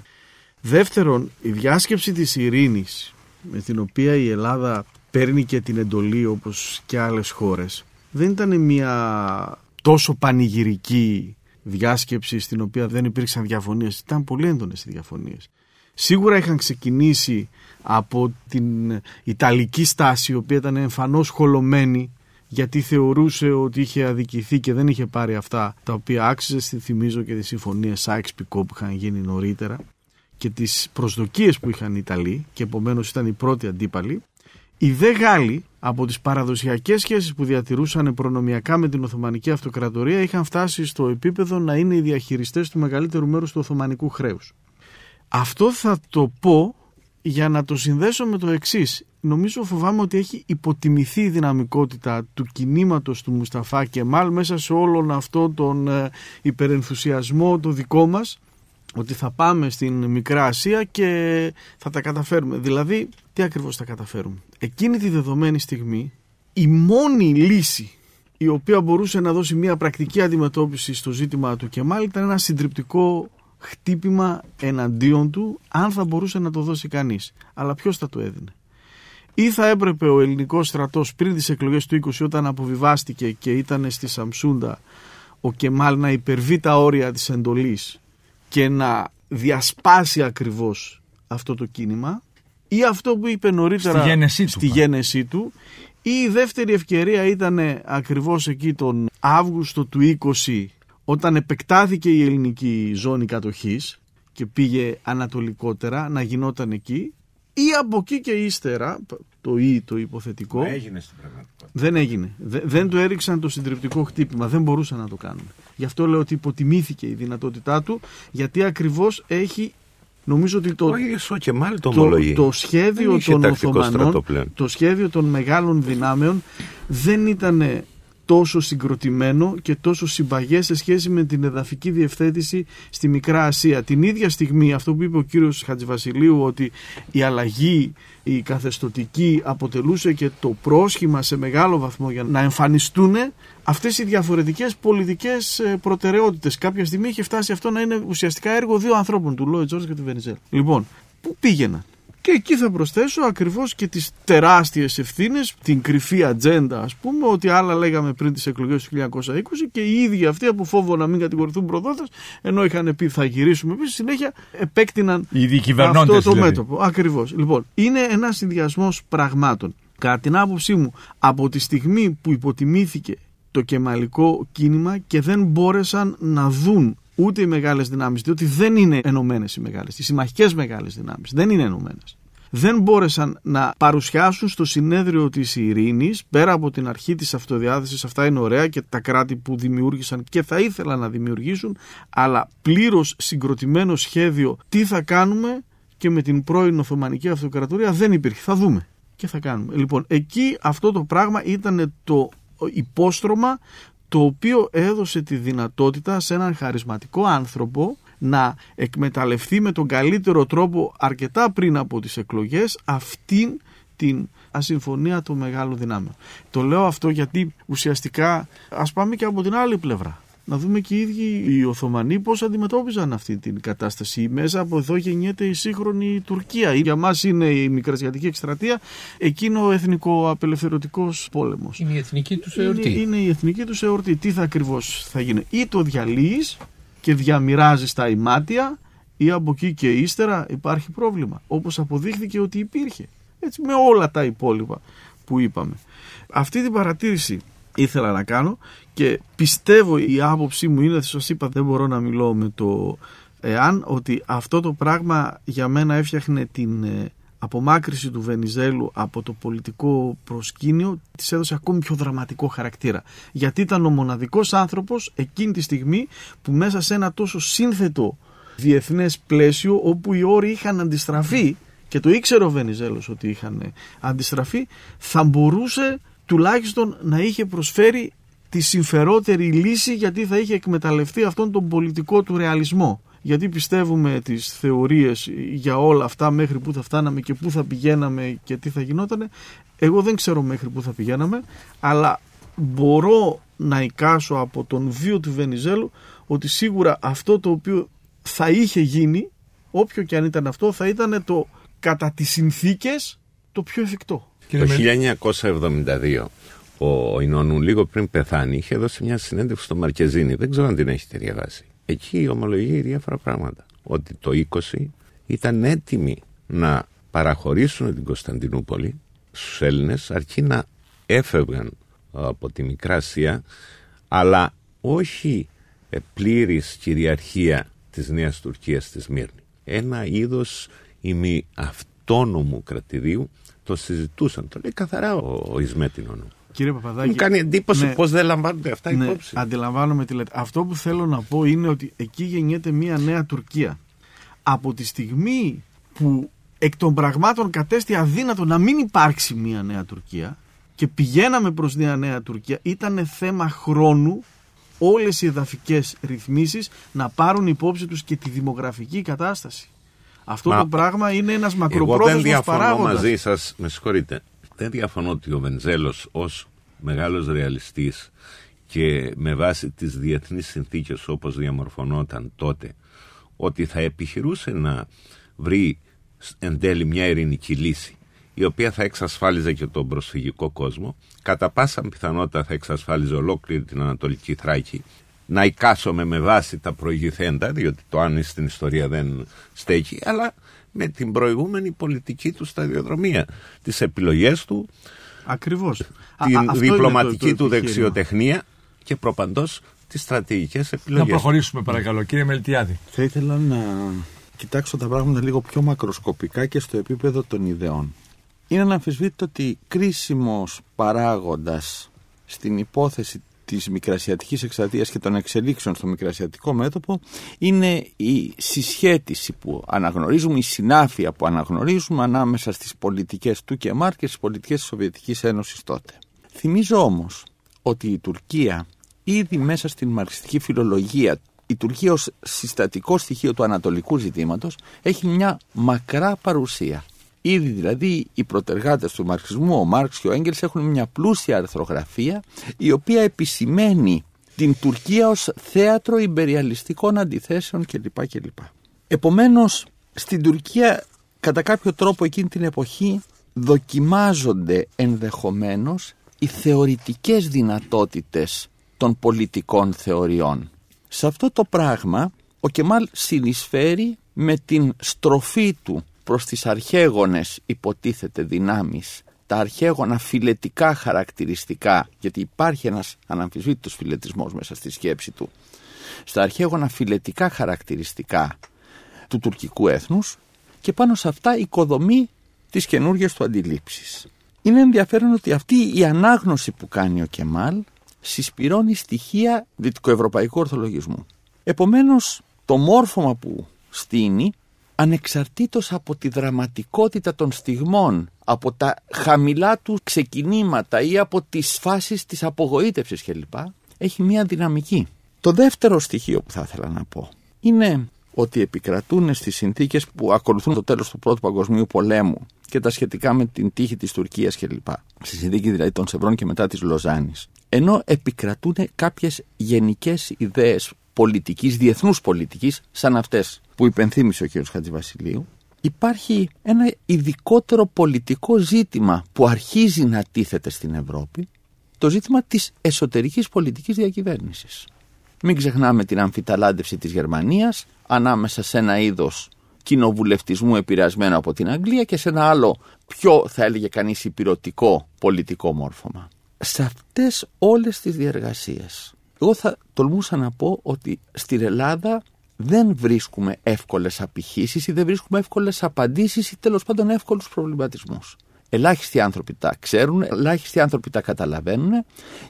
Δεύτερον, η διάσκεψη της ειρήνης με την οποία η Ελλάδα παίρνει και την εντολή όπως και άλλες χώρες δεν ήταν μια τόσο πανηγυρική διάσκεψη στην οποία δεν υπήρξαν διαφωνίες. Ήταν πολύ έντονες οι διαφωνίες. Σίγουρα είχαν ξεκινήσει από την Ιταλική στάση η οποία ήταν εμφανώς χολωμένη γιατί θεωρούσε ότι είχε αδικηθεί και δεν είχε πάρει αυτά τα οποία άξιζες στη θυμίζω και τις συμφωνίες Σάιξ Πικό που είχαν γίνει νωρίτερα και τις προσδοκίες που είχαν οι Ιταλοί και επομένως ήταν οι πρώτοι αντίπαλοι, οι δε Γάλλοι από τις παραδοσιακές σχέσεις που διατηρούσαν προνομιακά με την Οθωμανική Αυτοκρατορία είχαν φτάσει στο επίπεδο να είναι οι διαχειριστές του μεγαλύτερου μέρους του Οθωμανικού χρέους. Αυτό θα το πω για να το συνδέσω με το εξής. Νομίζω φοβάμαι ότι έχει υποτιμηθεί η δυναμικότητα του κινήματος του Μουσταφά και μάλλον μέσα σε όλον αυτό τον ε, υπερενθουσιασμό το δικό μας ότι θα πάμε στην Μικρά Ασία και θα τα καταφέρουμε. Δηλαδή, τι ακριβώς θα καταφέρουμε. Εκείνη τη δεδομένη στιγμή, η μόνη λύση η οποία μπορούσε να δώσει μια πρακτική αντιμετώπιση στο ζήτημα του Κεμάλ ήταν ένα συντριπτικό χτύπημα εναντίον του, αν θα μπορούσε να το δώσει κανείς. Αλλά ποιος θα το έδινε. Ή θα έπρεπε ο ελληνικός στρατός πριν τις εκλογές του 20 όταν αποβιβάστηκε και ήταν στη Σαμσούντα ο Κεμάλ να υπερβεί τα όρια της εντολής και να διασπάσει ακριβώς αυτό το κίνημα ή αυτό που είπε νωρίτερα στη γένεσή του, στη γένεσή του ή η δεύτερη ευκαιρία ήταν ακριβώς εκεί τον Αύγουστο του 20 όταν επεκτάθηκε η ελληνική ζώνη κατοχής και πήγε ανατολικότερα να γινόταν εκεί ή από εκεί και ύστερα το ή το υποθετικό έγινε στην πραγματικότητα. δεν έγινε. Δεν του έριξαν το συντριπτικό χτύπημα. Δεν μπορούσαν να το κάνουν. Γι' αυτό λέω ότι υποτιμήθηκε η δυνατότητά του, γιατί ακριβώς έχει Νομίζω ότι το, και το, το, το, σχέδιο των Οθωμανών, το σχέδιο των μεγάλων δυνάμεων δεν ήταν τόσο συγκροτημένο και τόσο συμπαγές σε σχέση με την εδαφική διευθέτηση στη Μικρά Ασία. Την ίδια στιγμή αυτό που είπε ο κύριος Χατζηβασιλείου ότι η αλλαγή η καθεστοτική αποτελούσε και το πρόσχημα σε μεγάλο βαθμό για να εμφανιστούν αυτές οι διαφορετικές πολιτικές ε, προτεραιότητες. Κάποια στιγμή είχε φτάσει αυτό να είναι ουσιαστικά έργο δύο ανθρώπων, του Λόι Τζόρτζ και του Βενιζέλ. Λοιπόν, πού πήγαιναν; Και εκεί θα προσθέσω ακριβώς και τις τεράστιες ευθύνες, την κρυφή ατζέντα ας πούμε, ότι άλλα λέγαμε πριν τις εκλογές του 1920 και οι ίδιοι αυτοί από φόβο να μην κατηγορηθούν προδότες, ενώ είχαν πει θα γυρίσουμε επίσης, συνέχεια επέκτηναν αυτό το δηλαδή. μέτωπο. Ακριβώς. Λοιπόν, είναι ένα συνδυασμός πραγμάτων. Κατά την άποψή μου, από τη στιγμή που υποτιμήθηκε το κεμαλικό κίνημα και δεν μπόρεσαν να δουν ούτε οι μεγάλες δυνάμεις, διότι δεν είναι ενωμένες οι μεγάλες. Οι συμμαχικές μεγάλες δυνάμεις δεν είναι ενωμένες. Δεν μπόρεσαν να παρουσιάσουν στο συνέδριο της ειρήνης, πέρα από την αρχή της αυτοδιάθεσης, αυτά είναι ωραία και τα κράτη που δημιούργησαν και θα ήθελαν να δημιουργήσουν, αλλά πλήρως συγκροτημένο σχέδιο τι θα κάνουμε και με την πρώην Οθωμανική Αυτοκρατορία δεν υπήρχε. Θα δούμε και θα κάνουμε. Λοιπόν, εκεί αυτό το πράγμα ήταν το υπόστρωμα το οποίο έδωσε τη δυνατότητα σε έναν χαρισματικό άνθρωπο να εκμεταλλευτεί με τον καλύτερο τρόπο αρκετά πριν από τις εκλογές αυτήν την ασυμφωνία των μεγάλων δυνάμεων. Το λέω αυτό γιατί ουσιαστικά ας πάμε και από την άλλη πλευρά. Να δούμε και οι ίδιοι οι Οθωμανοί πώς αντιμετώπιζαν αυτή την κατάσταση. Μέσα από εδώ γεννιέται η σύγχρονη Τουρκία. Για μας είναι η Μικρασιατική εκστρατεία, εκείνο ο εθνικό-απελευθερωτικός πόλεμος. Είναι η εθνική του εορτή. Είναι, είναι η εθνική του εορτή. Τι θα ακριβώς θα γίνει. Ή το διαλύεις και διαμοιράζεις τα ημάτια ή από εκεί και ύστερα υπάρχει πρόβλημα. Όπως αποδείχθηκε ότι υπήρχε. Έτσι με όλα τα υπόλοιπα που είπαμε. Αυτή την παρατήρηση ήθελα να κάνω και πιστεύω η άποψή μου είναι, σας είπα δεν μπορώ να μιλώ με το εάν, ότι αυτό το πράγμα για μένα έφτιαχνε την ε, απομάκρυση του Βενιζέλου από το πολιτικό προσκήνιο της έδωσε ακόμη πιο δραματικό χαρακτήρα. Γιατί ήταν ο μοναδικός άνθρωπος εκείνη τη στιγμή που μέσα σε ένα τόσο σύνθετο διεθνές πλαίσιο όπου οι όροι είχαν αντιστραφεί και το ήξερε ο Βενιζέλος ότι είχαν αντιστραφεί θα μπορούσε τουλάχιστον να είχε προσφέρει τη συμφερότερη λύση γιατί θα είχε εκμεταλλευτεί αυτόν τον πολιτικό του ρεαλισμό γιατί πιστεύουμε τις θεωρίες για όλα αυτά μέχρι που θα φτάναμε και που θα πηγαίναμε και τι θα γινότανε. Εγώ δεν ξέρω μέχρι που θα πηγαίναμε, αλλά μπορώ να εικάσω από τον βίο του Βενιζέλου ότι σίγουρα αυτό το οποίο θα είχε γίνει, όποιο και αν ήταν αυτό, θα ήταν το κατά τις συνθήκες το πιο εφικτό. Το 1972 ο Ινώνου λίγο πριν πεθάνει είχε δώσει μια συνέντευξη στο Μαρκεζίνη, δεν ξέρω αν την έχετε διαβάσει εκεί ομολογεί διάφορα πράγματα. Ότι το 20 ήταν έτοιμοι να παραχωρήσουν την Κωνσταντινούπολη στους Έλληνες αρκεί να έφευγαν από τη Μικρά Ασία αλλά όχι πλήρης κυριαρχία της Νέας Τουρκίας στη Σμύρνη. Ένα είδος ημιαυτόνομου κρατηδίου το συζητούσαν. Το λέει καθαρά ο, ο Ισμέτινον. Κύριε Παπαδάκη. Μου κάνει εντύπωση ναι, πώ δεν λαμβάνονται αυτά ναι, υπόψη. Αντιλαμβάνομαι τι λέτε. Αυτό που θέλω να πω είναι ότι εκεί γεννιέται μια νέα Τουρκία. Από τη στιγμή που εκ των πραγμάτων κατέστη αδύνατο να μην υπάρξει μια νέα Τουρκία και πηγαίναμε προς μια νέα Τουρκία ήταν θέμα χρόνου όλες οι εδαφικές ρυθμίσεις να πάρουν υπόψη τους και τη δημογραφική κατάσταση. Αυτό το πράγμα είναι ένας μακροπρόθεσμος παράγοντας. Εγώ δεν διαφωνώ μαζί σας, με συγχωρείτε δεν διαφωνώ ότι ο Βενζέλος ως μεγάλος ρεαλιστής και με βάση τις διεθνείς συνθήκες όπως διαμορφωνόταν τότε ότι θα επιχειρούσε να βρει εν τέλει μια ειρηνική λύση η οποία θα εξασφάλιζε και τον προσφυγικό κόσμο κατά πάσα πιθανότητα θα εξασφάλιζε ολόκληρη την Ανατολική Θράκη να εικάσουμε με βάση τα προηγηθέντα διότι το αν στην ιστορία δεν στέκει αλλά με την προηγούμενη πολιτική του σταδιοδρομία, τις επιλογές του, Ακριβώς. την διπλωματική του δεξιοτεχνία και προπαντός τις στρατηγικές επιλογές. Να προχωρήσουμε παρακαλώ. Κύριε Μελτιάδη. Θα ήθελα να κοιτάξω τα πράγματα λίγο πιο μακροσκοπικά και στο επίπεδο των ιδεών. Είναι αναμφισβήτητο ότι κρίσιμος παράγοντας στην υπόθεση της Μικρασιατικής Εκστρατείας και των εξελίξεων στο Μικρασιατικό μέτωπο είναι η συσχέτιση που αναγνωρίζουμε, η συνάφεια που αναγνωρίζουμε ανάμεσα στις πολιτικές του Κεμάρ και στις πολιτικές της Σοβιετικής Ένωσης τότε. Θυμίζω όμως ότι η Τουρκία ήδη μέσα στην μαρξιστική φιλολογία η Τουρκία ως συστατικό στοιχείο του ανατολικού ζητήματος έχει μια μακρά παρουσία. Ήδη δηλαδή οι προτεργάτες του μαρξισμού, ο Μάρξ και ο Έγγελς έχουν μια πλούσια αρθρογραφία η οποία επισημαίνει την Τουρκία ως θέατρο υπεριαλιστικών αντιθέσεων κλπ. κλπ. Επομένως στην Τουρκία κατά κάποιο τρόπο εκείνη την εποχή δοκιμάζονται ενδεχομένως οι θεωρητικές δυνατότητες των πολιτικών θεωριών. Σε αυτό το πράγμα ο Κεμάλ συνεισφέρει με την στροφή του προς τις αρχαίγονες υποτίθεται δυνάμεις, τα αρχαίγωνα φιλετικά χαρακτηριστικά, γιατί υπάρχει ένας αναμφισβήτητος φιλετισμός μέσα στη σκέψη του, στα αρχαίγωνα φιλετικά χαρακτηριστικά του τουρκικού έθνους και πάνω σε αυτά οικοδομή τις καινούργιε του αντιλήψεις. Είναι ενδιαφέρον ότι αυτή η ανάγνωση που κάνει ο Κεμάλ συσπηρώνει στοιχεία δυτικοευρωπαϊκού ορθολογισμού. Επομένως το μόρφωμα που στείνει ανεξαρτήτως από τη δραματικότητα των στιγμών, από τα χαμηλά του ξεκινήματα ή από τις φάσεις της απογοήτευσης κλπ. έχει μια δυναμική. Το δεύτερο στοιχείο που θα ήθελα να πω είναι ότι επικρατούν στις συνθήκες που ακολουθούν το τέλος του Πρώτου Παγκοσμίου Πολέμου και τα σχετικά με την τύχη της Τουρκίας κλπ. Στη συνθήκη δηλαδή των Σευρών και μετά της Λοζάνης. Ενώ επικρατούν κάποιες γενικές ιδέες πολιτικής, διεθνούς πολιτικής, σαν αυτές που υπενθύμησε ο κ. Χατζηβασιλείου, υπάρχει ένα ειδικότερο πολιτικό ζήτημα που αρχίζει να τίθεται στην Ευρώπη, το ζήτημα της εσωτερικής πολιτικής διακυβέρνησης. Μην ξεχνάμε την αμφιταλάντευση της Γερμανίας ανάμεσα σε ένα είδος κοινοβουλευτισμού επηρεασμένο από την Αγγλία και σε ένα άλλο πιο θα έλεγε κανείς υπηρετικό πολιτικό μόρφωμα. Σε αυτές όλες τις διεργασίες εγώ θα τολμούσα να πω ότι στην Ελλάδα δεν βρίσκουμε εύκολες απηχήσεις ή δεν βρίσκουμε εύκολες απαντήσεις ή τέλος πάντων εύκολους προβληματισμούς. Ελάχιστοι άνθρωποι τα ξέρουν, ελάχιστοι άνθρωποι τα καταλαβαίνουν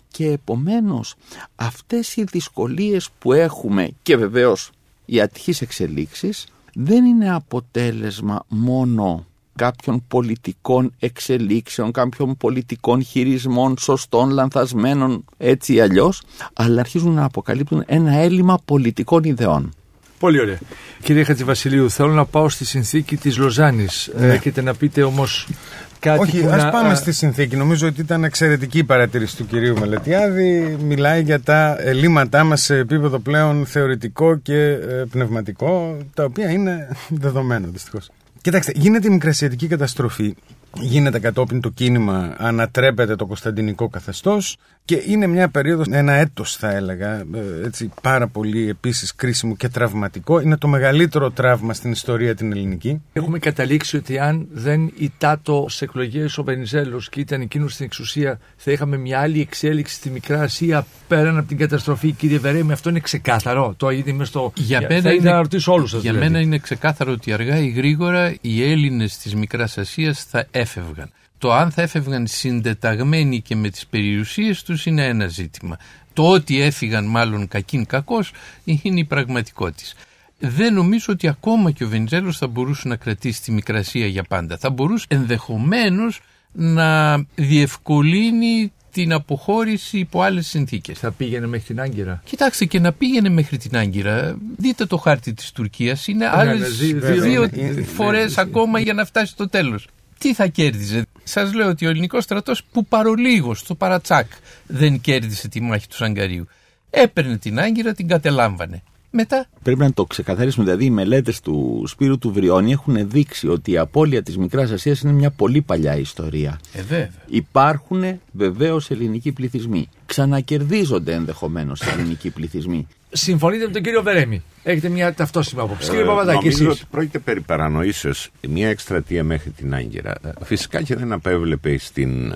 και επομένως αυτές οι δυσκολίες που έχουμε και βεβαίως οι ατυχείς εξελίξεις δεν είναι αποτέλεσμα μόνο κάποιων πολιτικών εξελίξεων, κάποιων πολιτικών χειρισμών, σωστών, λανθασμένων, έτσι ή αλλιώς, αλλά αρχίζουν να αποκαλύπτουν ένα έλλειμμα πολιτικών ιδεών. Πολύ ωραία. Κύριε Χατζηβασιλείου, θέλω να πάω στη συνθήκη της Λοζάνης. Ναι. Έχετε να πείτε όμως κάτι Όχι, που ας να... πάμε στη συνθήκη. Νομίζω ότι ήταν εξαιρετική η παρατήρηση του κυρίου Μελετιάδη. Μιλάει για τα ελλείμματά μας σε επίπεδο πλέον θεωρητικό και ε, πνευματικό, τα οποία είναι δεδομένο δυστυχώς. Κοιτάξτε, γίνεται η μικρασιατική καταστροφή γίνεται κατόπιν το κίνημα, ανατρέπεται το κωνσταντινικό καθεστώς και είναι μια περίοδος, ένα έτος θα έλεγα, ε, έτσι πάρα πολύ επίσης κρίσιμο και τραυματικό. Είναι το μεγαλύτερο τραύμα στην ιστορία την ελληνική. Έχουμε καταλήξει ότι αν δεν ητάτο σε εκλογές ο Βενιζέλος και ήταν εκείνος στην εξουσία, θα είχαμε μια άλλη εξέλιξη στη Μικρά Ασία πέραν από την καταστροφή. Κύριε Βερέμι, αυτό είναι ξεκάθαρο. Το είδαμε στο. Για, θα μένα, είναι... να ρωτήσω όλους σας. για δηλαδή. μένα είναι ξεκάθαρο ότι αργά ή γρήγορα οι Έλληνες της Μικράς Ασίας θα έφευγαν. Το αν θα έφευγαν συντεταγμένοι και με τις περιουσίες τους είναι ένα ζήτημα. Το ότι έφυγαν μάλλον κακήν κακός είναι η πραγματικότητα. Δεν νομίζω ότι ακόμα και ο Βενιζέλος θα μπορούσε να κρατήσει τη Μικρασία για πάντα. Θα μπορούσε ενδεχομένως να διευκολύνει την αποχώρηση υπό άλλες συνθήκες. Θα πήγαινε μέχρι την Άγκυρα. Κοιτάξτε και να πήγαινε μέχρι την Άγκυρα. Δείτε το χάρτη της Τουρκίας. Είναι άλλες δύο φορές ακόμα για να φτάσει στο τέλος τι θα κέρδιζε; Σας λέω ότι ο ελληνικός στρατός που παρολίγος στο παρατσάκ δεν κέρδισε τη μάχη του Σαγκαρίου. Έπαιρνε την Άγκυρα, την κατελάμβανε. Μετά. Πρέπει να το ξεκαθαρίσουμε. Δηλαδή, οι μελέτες του Σπύρου του Βριώνη έχουν δείξει ότι η απώλεια της Μικράς Ασίας είναι μια πολύ παλιά ιστορία. Ε, βέβαια. Υπάρχουν βεβαίως ελληνικοί πληθυσμοί. Ξανακερδίζονται ενδεχομένως ελληνικοί πληθυσμοί. Συμφωνείτε με τον κύριο Βερέμι. Έχετε μια ταυτόσιμη άποψη. Κύριε Ε, Παπαδάκη, Νομίζω εσείς. ότι πρόκειται περί παρανοήσεως μια εκστρατεία μέχρι την Άγκυρα. Ε, Φυσικά και δεν απέβλεπε στην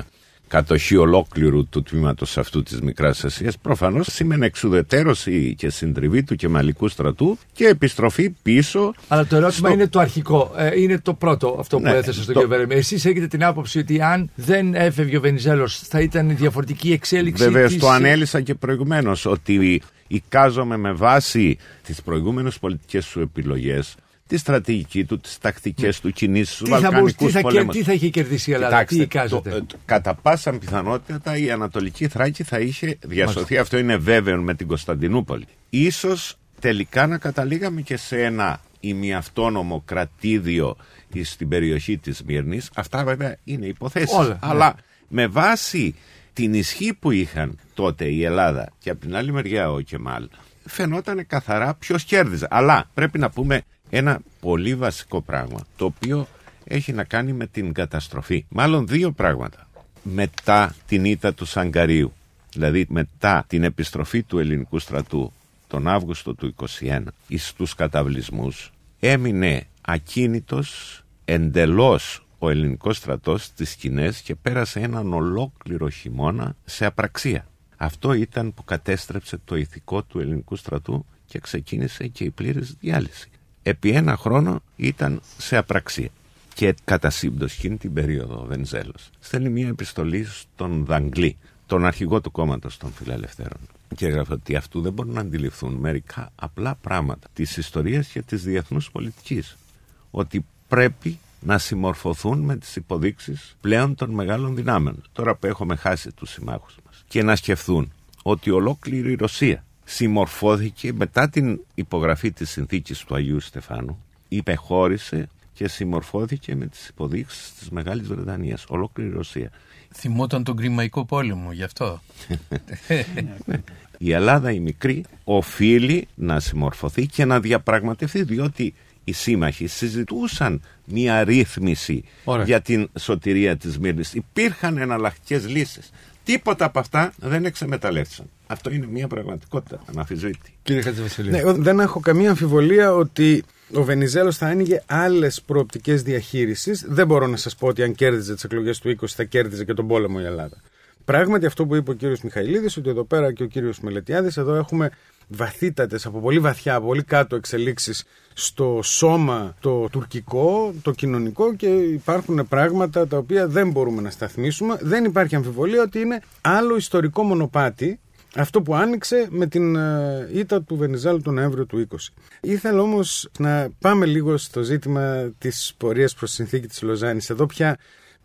κατοχή ολόκληρου του τμήματος αυτού της Μικράς Ασίας προφανώς σήμαινε εξουδετέρωση και συντριβή του κεμαλικού στρατού και επιστροφή πίσω Αλλά το ερώτημα στο- είναι το αρχικό. Ε, είναι το πρώτο αυτό που Ναι, έθεσα στον το- κύριο Βερέμι. Εσεί έχετε την άποψη ότι αν δεν έφευγε ο Βενιζέλο θα ήταν διαφορετική εξέλιξη. Βεβαίω της- το ανέλησα και προηγουμένω ότι εικάζομαι με βάση τι προηγούμενε πολιτικέ σου επιλογέ, τη στρατηγική του, τις τακτικές του, κινήσεις του, Τι θα, μπορούσε- βαλκανικού τι, θα, κε- πολέμους. τι θα είχε κερδίσει η Ελλάδα, Κοιτάξτε, τι εικάζεται; το- ε, το- κατά πάσα πιθανότητα η Ανατολική Θράκη θα είχε διασωθεί. Αυτό είναι βέβαιο με την Κωνσταντινούπολη. Ίσως τελικά να καταλήγαμε και σε ένα ημιαυτόνομο κρατήδιο στην περιοχή της Μύρνης. Αυτά βέβαια είναι υποθέσεις. Όλα, ναι. Αλλά με βάση την ισχύ που είχαν τότε η Ελλάδα και από την άλλη μεριά ο Κεμάλ φαινόταν καθαρά ποιος κέρδιζε. Αλλά πρέπει να πούμε ένα πολύ βασικό πράγμα το οποίο έχει να κάνει με την καταστροφή. Μάλλον δύο πράγματα. Μετά την ήττα του Σαγκαρίου, δηλαδή μετά την επιστροφή του ελληνικού στρατού τον Αύγουστο του 21 εις τους καταβλισμούς έμεινε ακίνητος εντελώς ο ελληνικός στρατός στις σκηνές και πέρασε έναν ολόκληρο χειμώνα σε απραξία. Αυτό ήταν που κατέστρεψε το ηθικό του ελληνικού στρατού και ξεκίνησε και η πλήρης διάλυση. Επί ένα χρόνο ήταν σε απραξία. Και κατά σύμπτωση εκείνη την περίοδο ο Βενζέλος στέλνει μια επιστολή στον Δαγκλή, τον αρχηγό του κόμματος των φιλελευθέρων. Και έγραφε ότι αυτού δεν μπορούν να αντιληφθούν μερικά απλά πράγματα της ιστορίας και της διεθνούς πολιτικής. Ότι πρέπει να συμμορφωθούν με τις υποδείξεις πλέον των μεγάλων δυνάμεων. Τώρα που έχουμε χάσει τους συμμάχους μας. Και να σκεφτούν ότι ολόκληρη η Ρωσία συμμορφώθηκε μετά την υπογραφή της συνθήκης του Αγίου Στεφάνου, υπεχώρησε και συμμορφώθηκε με τις υποδείξεις της Μεγάλης Βρετανίας, ολόκληρη η Ρωσία. Θυμόταν τον Κρημαϊκό πόλεμο, γι' αυτό; Η Ελλάδα η μικρή οφείλει να συμμορφωθεί και να διαπραγματευτεί διότι οι σύμμαχοι συζητούσαν μια ρύθμιση Ωραία. για την σωτηρία της Μύρνης. Υπήρχαν εναλλακτικές λύσεις. Τίποτα από αυτά δεν εξεμεταλλεύτησαν. Αυτό είναι μια πραγματικότητα αναφιζήτη. Κύριε Χατζηβασιλείου. Ναι, εγώ δεν έχω καμία αμφιβολία ότι ο Βενιζέλος θα άνοιγε άλλες προοπτικές διαχείρισης. Δεν μπορώ να σας πω ότι αν κέρδιζε τις εκλογές του 20 θα κέρδιζε και τον πόλεμο η Ελλάδα. Πράγματι, αυτό που είπε ο κύριος Μιχαηλίδης, ότι εδώ πέρα και ο κύριος Μελετιάδης, εδώ έχουμε βαθύτατες, από πολύ βαθιά, από πολύ κάτω εξελίξεις στο σώμα το τουρκικό, το κοινωνικό και υπάρχουν πράγματα τα οποία δεν μπορούμε να σταθμίσουμε. Δεν υπάρχει αμφιβολία ότι είναι άλλο ιστορικό μονοπάτι αυτό που άνοιξε με την ε, ήττα του Βενιζέλου τον Νοέμβριο του 20. Ήθελα όμως να πάμε λίγο στο ζήτημα της πορείας προς τη συνθήκη της Λοζάνης. Εδώ πια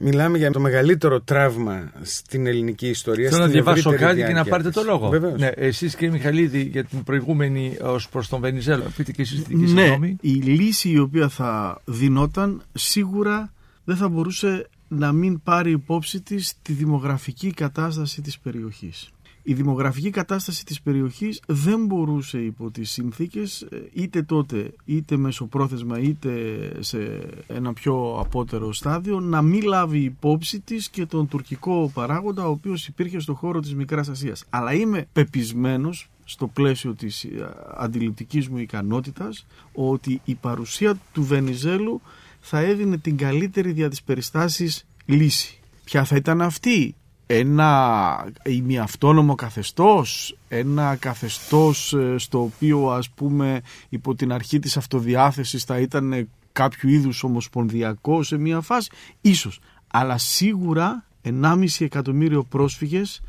μιλάμε για το μεγαλύτερο τραύμα στην ελληνική ιστορία. Θέλω να στην διαβάσω ευρύτερη κάτι και να διάρκεια πάρετε της. το λόγο. Βεβαίως. Ναι, Εσείς κύριε Μιχαλίδη για την προηγούμενη ως προς τον Βενιζέλο. Πείτε και εσείς τη δική σας Ναι, γνώμη. η λύση η οποία θα δινόταν σίγουρα δεν θα μπορούσε να μην πάρει υπόψη της τη δημογραφική κατάσταση της περιοχής. Η δημογραφική κατάσταση της περιοχής δεν μπορούσε υπό τις συνθήκες ε, είτε τότε είτε μεσοπρόθεσμα είτε σε ένα πιο απότερο στάδιο να μην λάβει υπόψη της και τον τουρκικό παράγοντα ο οποίος υπήρχε στο χώρο της Μικράς Ασίας. Αλλά είμαι πεπισμένος στο πλαίσιο της ε, αντιληπτικής μου ικανότητας ότι η παρουσία του Βενιζέλου θα έδινε την καλύτερη δια της περιστάσης λύση. Ποια θα ήταν αυτή; Ένα ημιαυτόνομο καθεστώς, ένα καθεστώς ε, στο οποίο ας πούμε υπό την αρχή της αυτοδιάθεσης θα ήταν κάποιο είδους ομοσπονδιακό σε μια φάση, ίσως. Αλλά σίγουρα 1,5 εκατομμύριο πρόσφυγες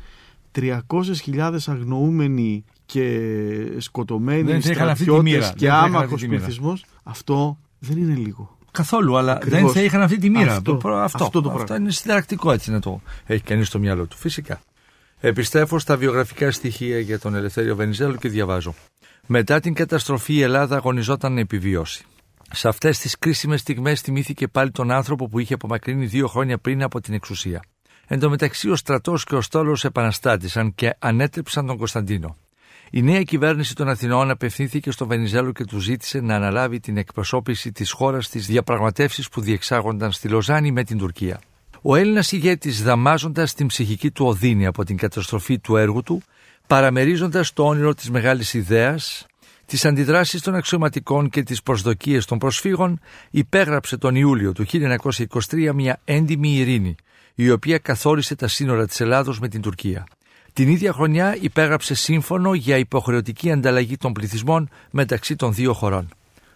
300.000 αγνοούμενοι και σκοτωμένοι Δεν θα είχαν αυτή τη μοίρα. στρατιώτες Δεν και θα είχαν άμαχος αυτή τη μοίρα. πληθυσμός αυτό δεν είναι λίγο. Καθόλου, αλλά Ακριβώς. δεν θα είχαν αυτή τη μοίρα. Αυτό. Το προ- αυτό, Αυτό το αυτό πράγμα. είναι συνταρακτικό έτσι να το έχει κανείς στο μυαλό του. Φυσικά. Επιστρέφω στα βιογραφικά στοιχεία για τον Ελευθέριο Βενιζέλο και διαβάζω. Μετά την καταστροφή η Ελλάδα αγωνιζόταν να επιβιώσει. Σε αυτές τις κρίσιμες στιγμές θυμήθηκε πάλι τον άνθρωπο που είχε απομακρύνει δύο χρόνια πριν από την εξουσία. Εν τω μεταξύ ο στρατός και ο στόλος επαναστάτησαν και ανέτρεψαν τον Κωνσταντίνο. Η νέα κυβέρνηση των Αθηνών απευθύνθηκε στον Βενιζέλο και τους ζήτησε να αναλάβει την εκπροσώπηση της χώρας στις διαπραγματεύσεις που διεξάγονταν στη Λοζάνη με την Τουρκία. Ο Έλληνας ηγέτης, δαμάζοντας την ψυχική του οδύνη από την καταστροφή του έργου του, παραμερίζοντας το όνειρο της μεγάλης ιδέας, τις αντιδράσεις των αξιωματικών και τις προσδοκίες των προσφύγων, υπέγραψε τον Ιούλιο του 1923 μια έντιμη ειρήνη, η οποία καθόρισε τα σύνορα της Ελλάδος με την Τουρκία. Την ίδια χρονιά υπέγραψε σύμφωνο για υποχρεωτική ανταλλαγή των πληθυσμών μεταξύ των δύο χωρών.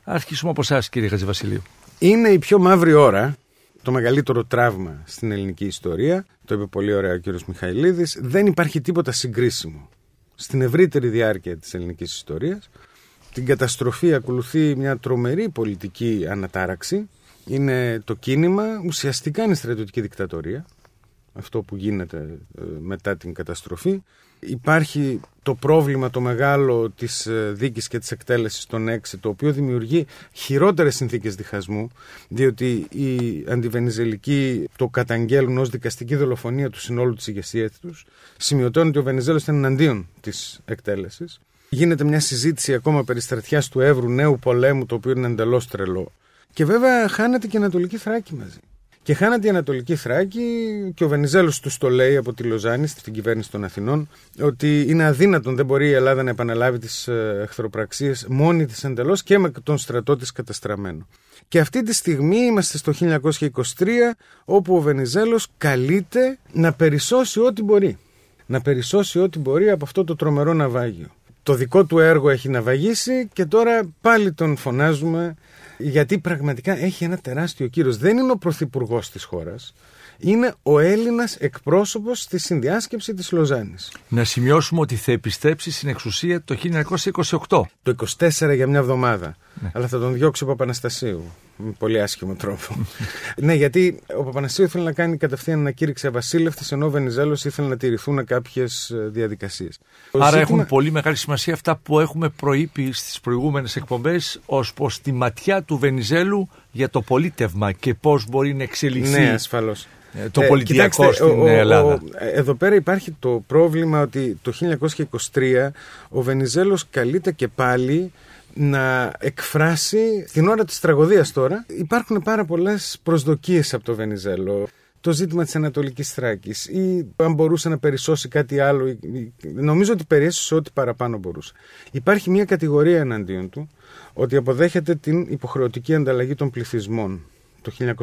Αρχίσουμε από εσάς, κύριε Χατζηβασιλείου. Είναι η πιο μαύρη ώρα, το μεγαλύτερο τραύμα στην ελληνική ιστορία. Το είπε πολύ ωραία ο κύριος Μιχαηλίδης. Δεν υπάρχει τίποτα συγκρίσιμο στην ευρύτερη διάρκεια της ελληνικής ιστορίας. Την καταστροφή ακολουθεί μια τρομερή πολιτική ανατάραξη. Είναι το κίνημα, ουσιαστικά είναι στρατιωτική δικτατορία. Αυτό που γίνεται ε, μετά την καταστροφή. Υπάρχει το πρόβλημα το μεγάλο της ε, δίκης και της εκτέλεσης των έξι, το οποίο δημιουργεί χειρότερες συνθήκες διχασμού, διότι οι αντιβενιζελικοί το καταγγέλουν ως δικαστική δολοφονία του συνόλου της ηγεσίας τους. Σημειωτώνει ότι ο Βενιζέλος ήταν εναντίον της εκτέλεσης. Γίνεται μια συζήτηση ακόμα περί στρατιάς του Εύρου, νέου πολέμου, το οποίο είναι εντελώς τρελό. Και βέβαια χάνεται και η Ανατολική Θράκη μαζί. Και χάνεται η Ανατολική Θράκη και ο Βενιζέλος τους το λέει από τη Λοζάνη στην κυβέρνηση των Αθηνών ότι είναι αδύνατον, δεν μπορεί η Ελλάδα να επαναλάβει τις εχθροπραξίες μόνη της εντελώς και με τον στρατό της καταστραμμένο. Και αυτή τη στιγμή είμαστε στο 1923 όπου ο Βενιζέλος καλείται να περισσώσει ό,τι μπορεί. Να περισσώσει ό,τι μπορεί από αυτό το τρομερό ναυάγιο. Το δικό του έργο έχει ναυαγίσει και τώρα πάλι τον φωνάζουμε γιατί πραγματικά έχει ένα τεράστιο κύρος. Δεν είναι ο πρωθυπουργός της χώρας, είναι ο Έλληνας εκπρόσωπος στη συνδιάσκεψη της Λοζάνης. Να σημειώσουμε ότι θα επιστρέψει στην εξουσία το 1928. Το 24 για μια εβδομάδα. Αλλά θα τον διώξει ο Παπαναστασίου. Με πολύ άσχημο τρόπο. ναι, γιατί ο Παπανασίου ήθελε να κάνει κατευθείαν ανακήρυξη αβασίλευτη, ενώ ο Βενιζέλος ήθελε να τηρηθούν κάποιες διαδικασίες. Άρα έχουν πολύ μεγάλη σημασία αυτά που έχουμε προείπει στις προηγούμενες εκπομπές ως προς τη ματιά του Βενιζέλου για το πολίτευμα και πώς μπορεί να εξελιχθεί. Ναι, ασφαλώς. Ε, το πολιτιακό στην ο, Ελλάδα. Ο, εδώ πέρα υπάρχει το πρόβλημα ότι το 1923 ο Βενιζέλος καλείται και πάλι να εκφράσει την ώρα της τραγωδίας τώρα υπάρχουν πάρα πολλές προσδοκίες από το Βενιζέλο το ζήτημα της Ανατολικής Θράκης ή αν μπορούσε να περισσώσει κάτι άλλο νομίζω ότι περιέσωσε ό,τι παραπάνω μπορούσε υπάρχει μια κατηγορία εναντίον του ότι αποδέχεται την υποχρεωτική ανταλλαγή των πληθυσμών το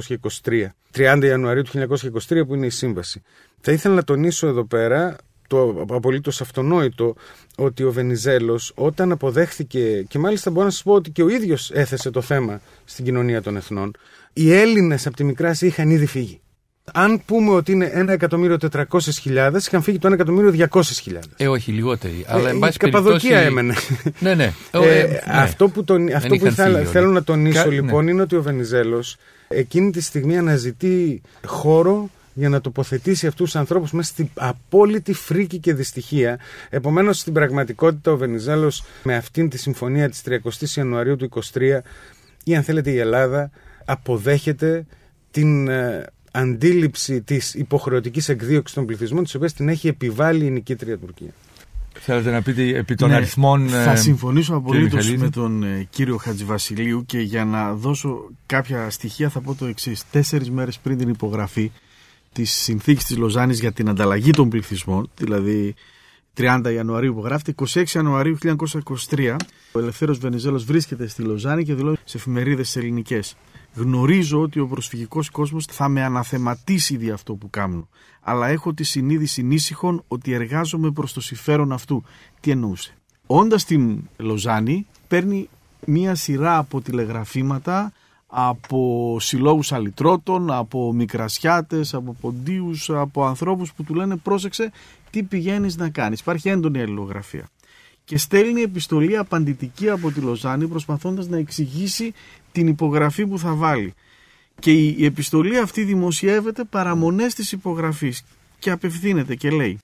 1923. 30 Ιανουαρίου του 1923 που είναι η σύμβαση. Θα ήθελα να τονίσω εδώ πέρα το απολύτως αυτονόητο ότι ο Βενιζέλος όταν αποδέχθηκε, και μάλιστα μπορώ να σας πω ότι και ο ίδιος έθεσε το θέμα στην κοινωνία των εθνών, οι Έλληνες από τη Μικρά είχαν ήδη φύγει. Αν πούμε ότι είναι 1.400.000, είχαν φύγει το 1.200.000. Ε, όχι, λιγότεροι. Αλλά, ε, εν πάση η Καπαδοκία περιπτώσει... έμενε. ναι, ναι. Ε, Ε, ναι. Αυτό που, τον, αυτό που είχαν θα, φύγει θέλω όλοι. να τονίσω Κα- λοιπόν ναι. είναι ότι ο Βενιζέλος εκείνη τη στιγμή αναζητεί χώρο για να τοποθετήσει αυτούς τους ανθρώπους μέσα στην απόλυτη φρίκη και δυστυχία. Επομένως στην πραγματικότητα ο Βενιζέλος με αυτήν τη συμφωνία της 30 Ιανουαρίου του 23 ή αν θέλετε η Ελλάδα αποδέχεται την ε, αντίληψη της υποχρεωτικής εκδίωξης των πληθυσμών τις οποίες την έχει επιβάλει η νικήτρια Τουρκία. Θέλετε να πείτε επί των Ναι, αριθμών. Θα ε, συμφωνήσω απολύτως Μιχαλίδη; με τον ε, κύριο Χατζηβασιλείου και για να δώσω κάποια στοιχεία θα πω το εξής. Τέσσερις μέρες πριν την υπογραφή της συνθήκης της Λοζάνης για την ανταλλαγή των πληθυσμών, δηλαδή 30 Ιανουαρίου υπογράφεται, 26 Ιανουαρίου 1923, ο Ελευθέρω Βενιζέλος βρίσκεται στη Λοζάνη και δηλώνει σε εφημερίδες ελληνικές. Γνωρίζω ότι ο προσφυγικός κόσμος θα με αναθεματίσει δι' αυτό που κάνω. Αλλά έχω τη συνείδηση νήσυχων ότι εργάζομαι προς το συμφέρον αυτού. Τι εννοούσε. Όντας στην Λοζάνη, παίρνει μία σειρά από τηλεγραφήματα από συλλόγους αλυτρώτων, από μικρασιάτες, από ποντίους, από ανθρώπους που του λένε πρόσεξε τι πηγαίνεις να κάνεις. Υπάρχει έντονη αλληλογραφία. Και στέλνει επιστολή απαντητική από τη Λοζάνη προσπαθώντας να εξηγήσει την υπογραφή που θα βάλει. Και η η επιστολή αυτή δημοσιεύεται παραμονές της υπογραφής και απευθύνεται και λέει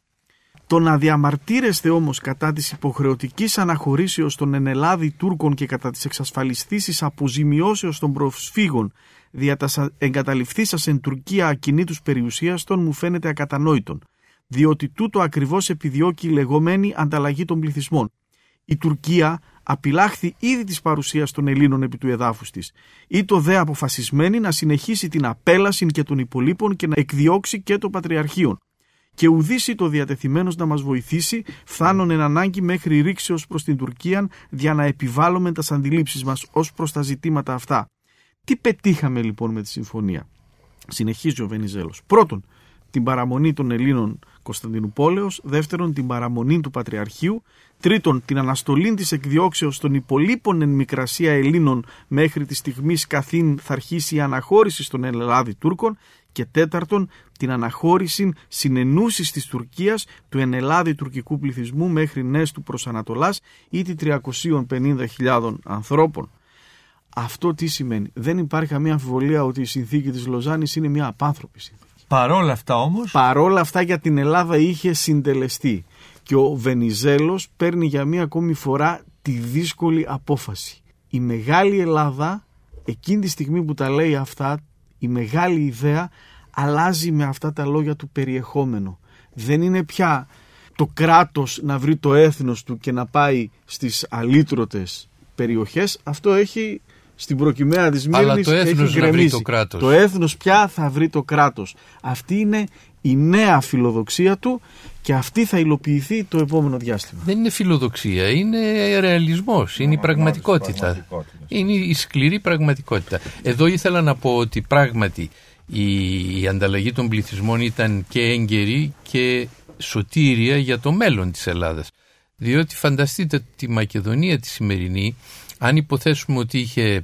το να διαμαρτύρεστε όμως κατά της υποχρεωτικής αναχωρήσεως των ενελάδη Τούρκων και κατά της εξασφαλιστήσης αποζημιώσεως των προσφύγων δια τας εγκαταληφθήσας εν Τουρκία ακινήτους περιουσίας των μου φαίνεται ακατανόητον, διότι τούτο ακριβώς επιδιώκει η λεγόμενη ανταλλαγή των πληθυσμών. Η Τουρκία απειλάχθη ήδη της παρουσίας των Ελλήνων επί του εδάφους της, ή το δε αποφασισμένη να συνεχίσει την απέλαση και των υπολείπων και να εκδιώξει και το Πατριαρχείο και ουδήσει το διατεθειμένος να μας βοηθήσει, φθάνον εν ανάγκη μέχρι ρήξεως προς την Τουρκία, για να επιβάλλουμε τα αντιλήψεις μας ως προς τα ζητήματα αυτά. Τι πετύχαμε λοιπόν με τη συμφωνία; Συνεχίζει ο Βενιζέλος. Πρώτον, την παραμονή των Ελλήνων Κωνσταντινούπολεως, δεύτερον την παραμονή του Πατριαρχείου, τρίτον την αναστολή της εκδιώξεως των υπολείπων εν μικρασία Ελλήνων μέχρι τη στιγμή καθήν θα αρχίσει η αναχώρηση των Ελλάδη Τούρκων και τέταρτον την αναχώρηση συνενούσης της Τουρκίας του ενελάδη τουρκικού πληθυσμού μέχρι νέες του προς Ανατολάς ή τη 350.000 ανθρώπων. Αυτό τι σημαίνει. Δεν υπάρχει καμία αμφιβολία ότι η συνθήκη της Λοζάνης είναι μια απάνθρωπη συνθήκη. Παρόλα αυτά όμω. Παρόλα αυτά για την Ελλάδα είχε συντελεστεί και ο Βενιζέλος παίρνει για μία ακόμη φορά τη δύσκολη απόφαση. Η μεγάλη Ελλάδα εκείνη τη στιγμή που τα λέει αυτά η μεγάλη ιδέα αλλάζει με αυτά τα λόγια του περιεχόμενο. Δεν είναι πια το κράτος να βρει το έθνος του και να πάει στις αλήτρωτες περιοχές. Αυτό έχει στην προκυμαία της Αλλά Μύρνης το έθνος έχει να βρει γκρεμίσει. το κράτος. Το έθνος πια θα βρει το κράτος. Αυτή είναι η νέα φιλοδοξία του και αυτή θα υλοποιηθεί το επόμενο διάστημα. Δεν είναι φιλοδοξία, είναι ρεαλισμός, είναι η πραγματικότητα. Είναι η σκληρή πραγματικότητα. Εδώ ήθελα να πω ότι πράγματι η, η ανταλλαγή των πληθυσμών ήταν και έγκαιρη και σωτήρια για το μέλλον της Ελλάδας. Διότι φανταστείτε τη Μακεδονία τη σημερινή, αν υποθέσουμε ότι είχε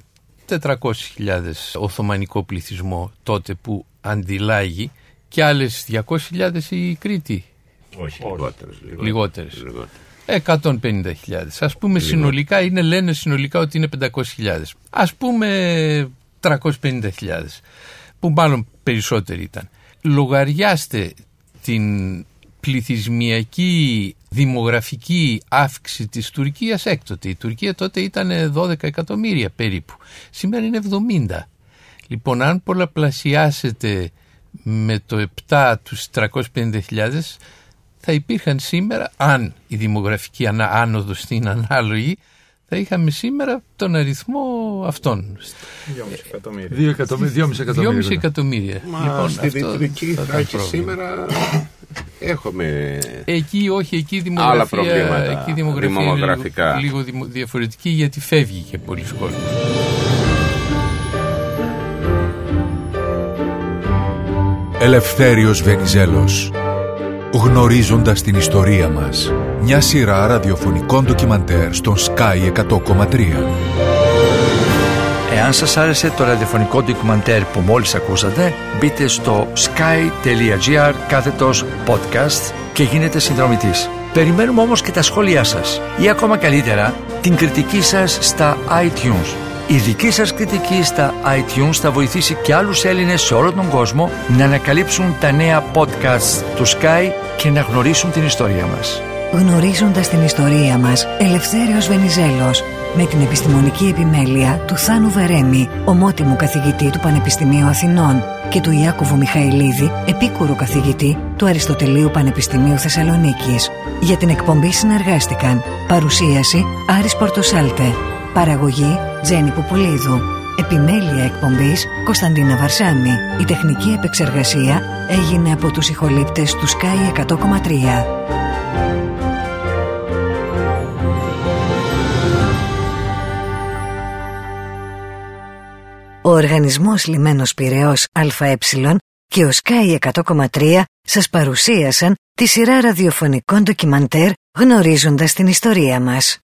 400.000 Οθωμανικό πληθυσμό τότε που αντιλάγει και άλλες 200.000 η Κρήτη. Όχι, λιγότερες. Λιγότερες. 150.000. Ας πούμε συνολικά είναι, λένε συνολικά ότι είναι 500.000. Ας πούμε 350.000 που μάλλον περισσότεροι ήταν. Λογαριάστε την πληθυσμιακή δημογραφική αύξηση της Τουρκίας έκτοτε. Η Τουρκία τότε ήταν 12 εκατομμύρια περίπου. Σήμερα είναι 70. Λοιπόν, αν πολλαπλασιάσετε με το 7 τους 350.000 θα υπήρχαν σήμερα, αν η δημογραφική άνοδος είναι ανάλογη, θα είχαμε σήμερα τον αριθμό αυτών. 2,5 εκατομμύρια. 2 εκατομμύρια. 2,5 εκατομμύρια. Μα Λοιπόν, στη αυτό Δυτική θα ήταν Θράκη πρόβλημα. σήμερα έχουμε Εκεί όχι, εκεί η Άλλα δημογραφία, προβλήματα εκεί η δημογραφία είναι δημογραφικά. λίγο, λίγο δημο- διαφορετική γιατί φεύγει και πολλοί κόσμος. Ελευθέριος Βενιζέλος. Γνωρίζοντας την ιστορία μας. Μια σειρά ραδιοφωνικών ντοκιμαντέρ στον Sky 100,3. Εάν σας άρεσε το ραδιοφωνικό ντοκιμαντέρ που μόλις ακούσατε, μπείτε στο sky.gr κάθετος podcast και γίνετε συνδρομητής. Περιμένουμε όμως και τα σχόλιά σας ή ακόμα καλύτερα την κριτική σας στα iTunes. Η δική σας κριτική στα iTunes θα βοηθήσει και άλλους Έλληνες σε όλο τον κόσμο να ανακαλύψουν τα νέα podcast του Sky και να γνωρίσουν την ιστορία μας. Γνωρίζοντας την ιστορία μας, Ελευθέριος Βενιζέλος, με την επιστημονική επιμέλεια του Θάνου Βερέμι, ομότιμου καθηγητή του Πανεπιστημίου Αθηνών και του Ιάκωβου Μιχαηλίδη, επίκουρου καθηγητή του Αριστοτελείου Πανεπιστημίου Θεσσαλονίκης. Για την εκπομπή συνεργάστηκαν Παρουσίαση Άρης Πορτοσάλτε Παραγωγή Τζένι Πουπουλίδου Επιμέλεια εκπομπής Κωνσταντίνα Βαρσάμι Η τεχνική επεξεργασία έγινε από τους ηχολήπτες του Sky 100,3 Ο Οργανισμός Λιμένος Πυραιός ΑΕ και ο Sky 100,3 σας παρουσίασαν τη σειρά ραδιοφωνικών ντοκιμαντέρ γνωρίζοντας την ιστορία μας.